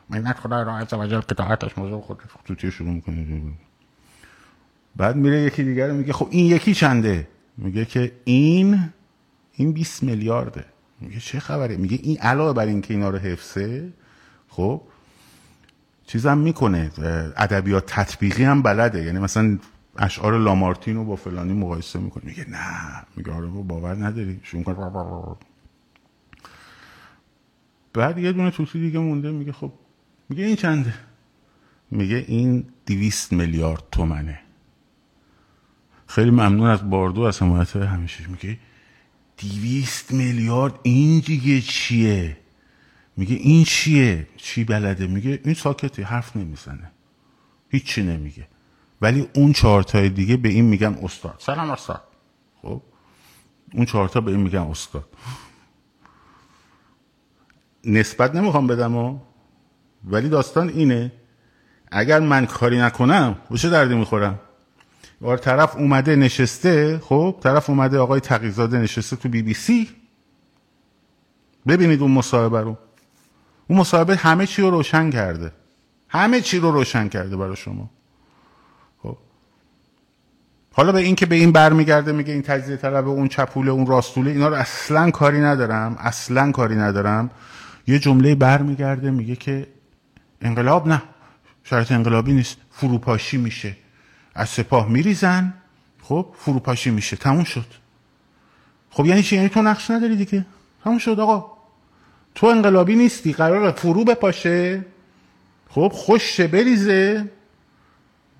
منت خدای را عز وجل قطاعتش موضوع خود توتی شروع می‌کنه. بعد میره یکی دیگر میگه خب این یکی چنده؟ میگه که این این 20 میلیارده. میگه چه خبره؟ میگه این علاوه بر اینکه اینا رو حفظه خب چیزم می‌کنه. ادبیات تطبیقی هم بلده. یعنی مثلا اشعار لامارتین با فلانی مقایسه می‌کنه. میگه نه. میگه آره باور نداری. شون بعد یه دونه توتی دیگه مونده. میگه خب میگه این چنده؟ میگه این دیویست میلیارد تومنه. خیلی ممنون از باردو از حمایت همیشه میگه دیویست میلیارد این دیگه چیه؟ میگه این چیه؟ چی بلده؟ میگه این ساکتی حرف نمی‌زنه. هیچی نمیگه. ولی اون چهارتای دیگه به این میگن استاد. سلام استاد. خب؟ اون چهارتا به این میگن استاد. نسبت نمی‌خوام بدم و ولی داستان اینه. اگر من کاری نکنم به چه دردی می‌خورم؟ بار طرف اومده نشسته خب طرف اومده آقای تقیزاده نشسته تو بی بی سی. ببینید اون مصاحبه رو. اون مصاحبه همه چی رو روشن کرده. همه چی رو روشن کرده برای شما. خب. حالا به این که به این برمیگرده میگه این تجزیه طلب اون چپوله اون راستوله اینا رو اصلا کاری ندارم اصلا کاری ندارم. یه جمله برمیگرده میگه که انقلاب نه شرط انقلابی نیست فروپاشی میشه. از سپاه میریزن خب فروپاشی میشه. تموم شد. خب یعنی چی؟ یعنی تو نقش نداری دیگه. تموم شد آقا. تو انقلابی نیستی. قرار فرو بپاشه. خب خوشه بریزه.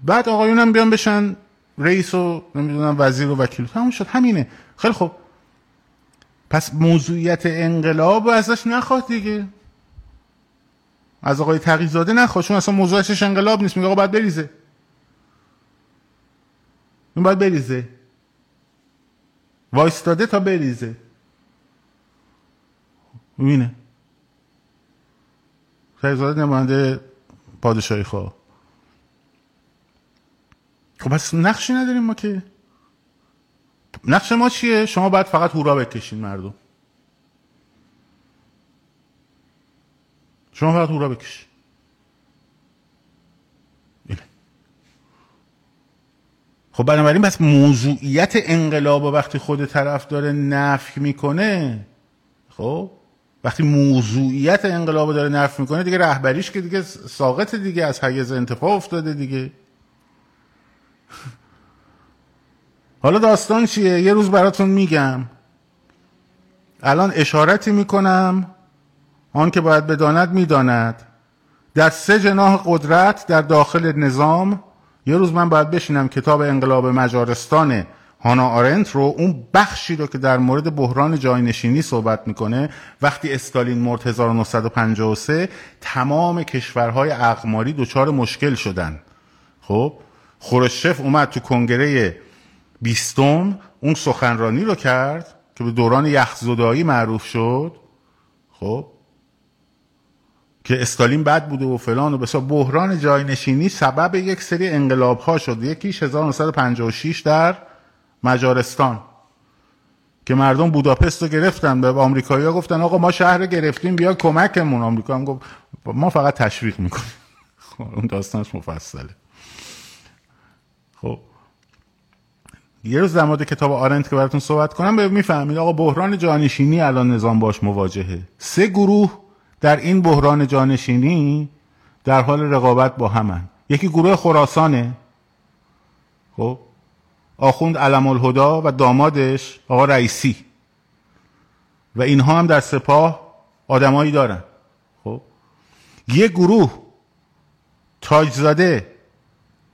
بعد آقایونم بیان بشن. رئیس و نمی‌دونم وزیر و وکیل. تموم شد. همینه. خیلی خب پس موضوعیت انقلاب ازش نخواد دیگه. از آقای تقیزاده نخواد چون اصلا موضوعش انقلاب نیست. میگه آقا باید بریزه. این باید بریزه. وایستاده تا بریزه. می‌بینه تقیزاده نمانده پادشاهی خواه. خب پس نقشی نداریم ما که. نقش ما چیه؟ شما باید فقط هورا بکشین مردم. شما فقط هورا بکش خب بنابراین پس موضوعیت انقلاب و وقتی خود طرف داره نفی می‌کنه خب؟ وقتی موضوعیت انقلاب داره نفی می‌کنه دیگه رهبریش که دیگه ساقط دیگه از حیز انتفاع افتاده دیگه. حالا داستان چیه؟ یه روز براتون میگم. الان اشارتی می‌کنم آن که باید بداند می‌داند. در سه جناح قدرت در داخل نظام یه روز من باید بشینم کتاب انقلاب مجارستان هانا آرنت رو اون بخشی رو که در مورد بحران جاینشینی صحبت می‌کنه وقتی استالین مرد 1953 تمام کشورهای اقماری دچار مشکل شدن. خب خورشف اومد تو کنگره بیستم اون سخنرانی رو کرد که به دوران یخزدایی معروف شد. خب که استالین بد بوده و فلان و بسا بحران جاینشینی سبب یک سری انقلاب ها شد. یکیش 1956 در مجارستان که مردم بوداپست رو گرفتن. به آمریکایی ها گفتن آقا ما شهر گرفتیم بیا کمکمون. آمریکا هم گفت ما فقط تشویق می‌کنیم. خب، اون داستانش مفصله. خب. یه روز در مورد کتاب آرنت که براتون صحبت کنم می‌فهمید آقا بحران جانشینی الان نظام باش مواجهه. سه گروه در این بحران جانشینی در حال رقابت با همن. یکی گروه خراسانه. خب؟ آخوند علم الهدا و دامادش آقا رئیسی. و اینها هم در سپاه آدمایی دارن. خب؟ یه گروه تاجزاده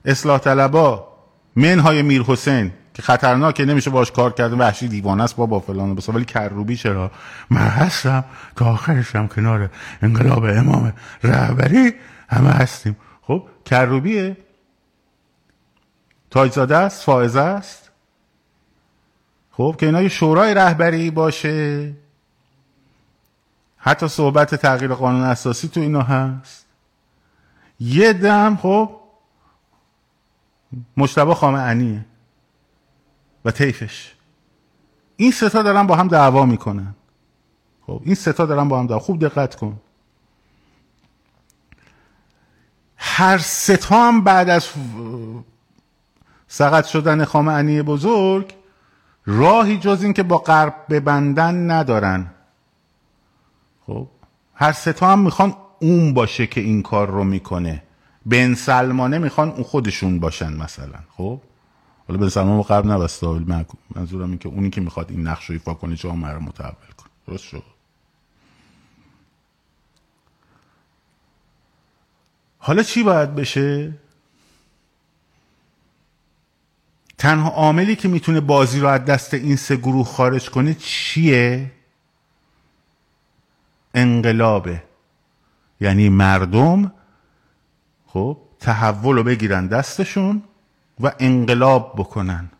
اصلاح طلبا منهای میر حسین که خطرناکه نمیشه باش کار کرده وحشی دیوانه است بابا فلان بس ولی کروبی چرا؟ من هستم تا آخرشم کنار انقلاب امام رهبری همه هستیم. خب کروبیه. تاجزاده است فائزه است. خب که اینا یه شورای رهبری باشه. حتی صحبت تغییر قانون اساسی تو اینا هست. یه دم خب مشتبه خامه و طیفش. این ستا دارن با هم دعوا می‌کنن. خب این ستا دارن با هم دعوا. خوب دقت کن. هر ستا هم بعد از سقط شدن خامه بزرگ راهی جز این که با غرب ببندن ندارن. خب هر ستا هم می‌خوان اون باشه که این کار رو می‌کنه. بن سلمانه می‌خوان اون خودشون باشن مثلا. خب؟ حالا بن سلمان قبل نبسته منظورم این که اونی که می‌خواد این نقش رو ایفا کنه جامعه رو متحول کنه درست شد؟ حالا چی باید بشه؟ تنها عاملی که می‌تونه بازی رو از دست این سه گروه خارج کنه چیه؟ انقلابه. یعنی مردم خب تحول رو بگیرن دستشون. و انقلاب بکنن.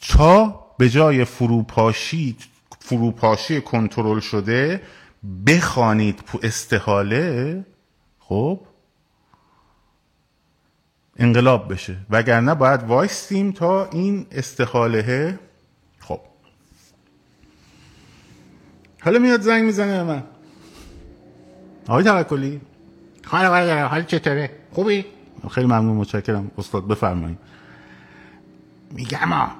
تا به جای فروپاشی فروپاشی کنترل شده بخوانید استحاله خب؟ انقلاب بشه. وگرنه باید وایستیم تا این استحاله خب. حالا میاد زنگ می‌زنه من. آقای توکلی. خانواده حال چطوره؟ خوبی؟ خیلی ممنون متشکرم. استاد بفرمایید. میگم ما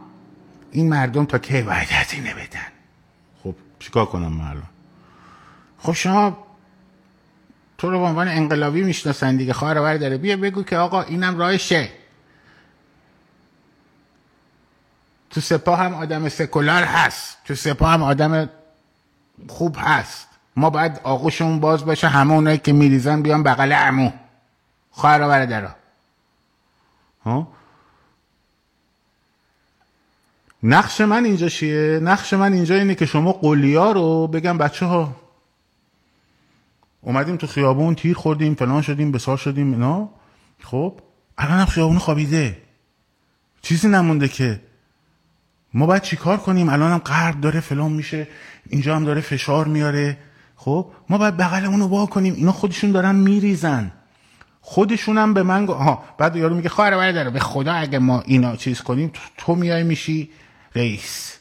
این مردم تا کی باید هزینه بدن؟ خب چیکار کنم مردم خب شما تو رو به عنوان انقلابی می‌شناسن دیگه. خواهر داره بیا بگو که آقا اینم راهشه. تو سپاه هم آدم سکولار هست. تو سپاه هم آدم خوب هست. ما باید آغوشمون باز باشه همه اونایی که میریزن بیان بغل عمو. خواهر برادرها. ها؟ نقش من اینجا چیه؟ نقش من اینجا اینه که شما قلیا رو بگم بچه ها اومدیم تو خیابون تیر خوردیم فلان شدیم بسار شدیم اینا. خب؟ الان هم خیابون خوابیده. چیزی نمونده که ما باید چیکار کنیم؟ الان هم قرب داره فلان میشه اینجا هم داره فشار میاره. خب؟ ما باید بغل اونو وا کنیم. اینا خودشون دارن میریزن. خودشون هم به من ها بعد یارو میگه خواهر داره به خدا اگه ما اینا چیز کنیم تو, تو میای میشی رئیس.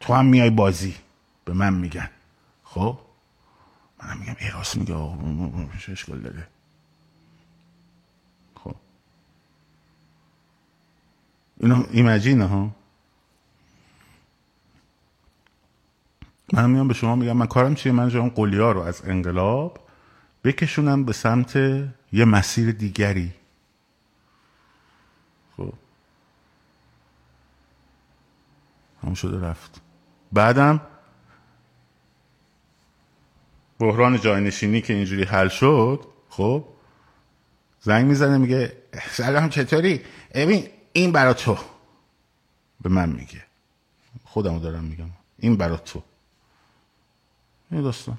تو هم میای بازی. به من میگن. خب؟ منم میگم ای راست میگه آقا اشکال داره؟ خب. اینو ایمجینه ها. من میام به شما میگم من کارم چیه؟ من جام قلیا رو از انقلاب بکشونم به سمت یه مسیر دیگری. خب. هم شده رفت. بعدم بحران جاینشینی که اینجوری حل شد خب زنگ می‌زنه میگه سلام چطوری؟ ببین این برا تو. به من میگه. خودمو دارم میگم. این برا تو. این داستان.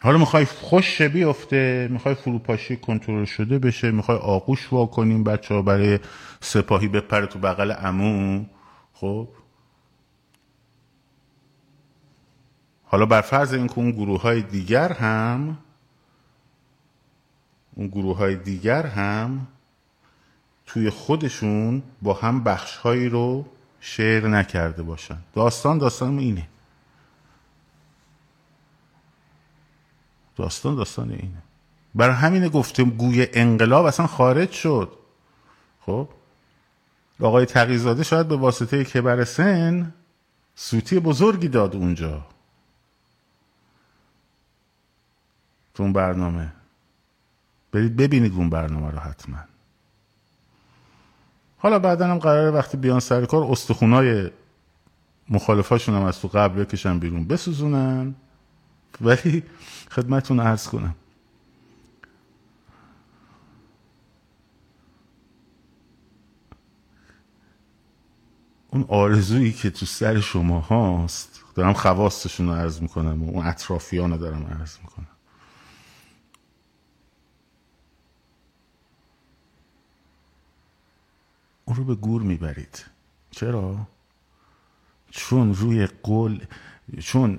حالا می‌خوای خوش بیفته می‌خوای فروپاشی کنترل شده بشه می‌خوای آغوش وا کنیم بچه ها برای سپاهی بپره تو بغل امو خب؟ حالا بر فرض اینکه اون گروه های دیگر هم اون گروه های دیگر هم توی خودشون با هم بخش هایی رو شیر نکرده باشن. داستان داستان اینه. داستان داستان اینه. برای همین گفتم گوی انقلاب اصلا خارج شد. خب؟ آقای تقیزاده شاید به واسطه کبر سن سوتی بزرگی داد اونجا. تو اون برنامه. برید ببینید اون برنامه رو حتما. حالا بعدا هم قراره وقتی بیان سر کار استخونای مخالفاشون هم از تو قبل بکشن بیرون بسوزونن. ولی خدمتون ارز کنم. اون آرزویی که تو سر شما هاست دارم خواستشون رو عرض می‌کنم و اون اطرافیان رو دارم عرض می‌کنم. اون رو به گور می‌برید. چرا؟ چون روی قول چون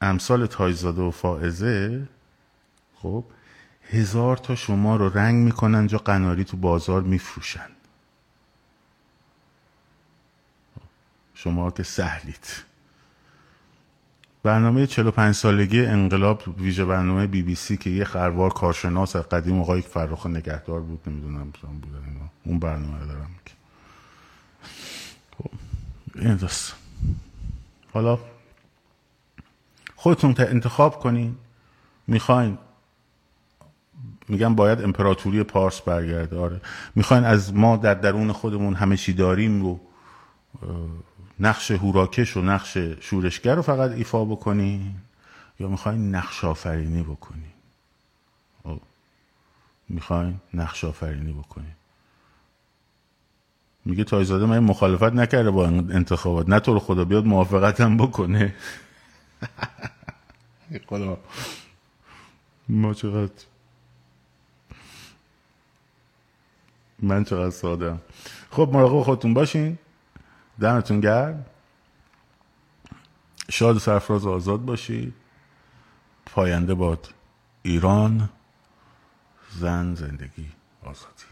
امثال تایزاده و فائزه خب هزار تا شما رو رنگ می‌کنن جا قناری تو بازار میفروشن. شما که سهلید. برنامه 45 سالگی انقلاب ویژه برنامه بی بی سی که یه خروار کارشناس از قدیم آقای فرخ نگهدار بود نمی‌دونم بودن اون برنامه رو دارم. خب این دست حالا خودتون انتخاب کنین. می‌خواین. میگم باید امپراتوری پارس برگرده. آره. می‌خواین از ما در درون خودمون همه چی داریم رو نقش هوراکش و نقش شورشگر رو فقط ایفا بکنین یا می‌خواین نقش آفرینی بکنین می‌خواین نقش آفرینی بکنین. میگه تایزاده من مخالفت نکرده با انتخابات. نه تو رو خدا بیاد موافقتم بکنه. خدا. ما چقدر من چقدر ساده خب مراقب خودتون باشین. دمتون گرم. شاد و سرفراز آزاد باشید. پاینده باد ایران زن زندگی آزادی.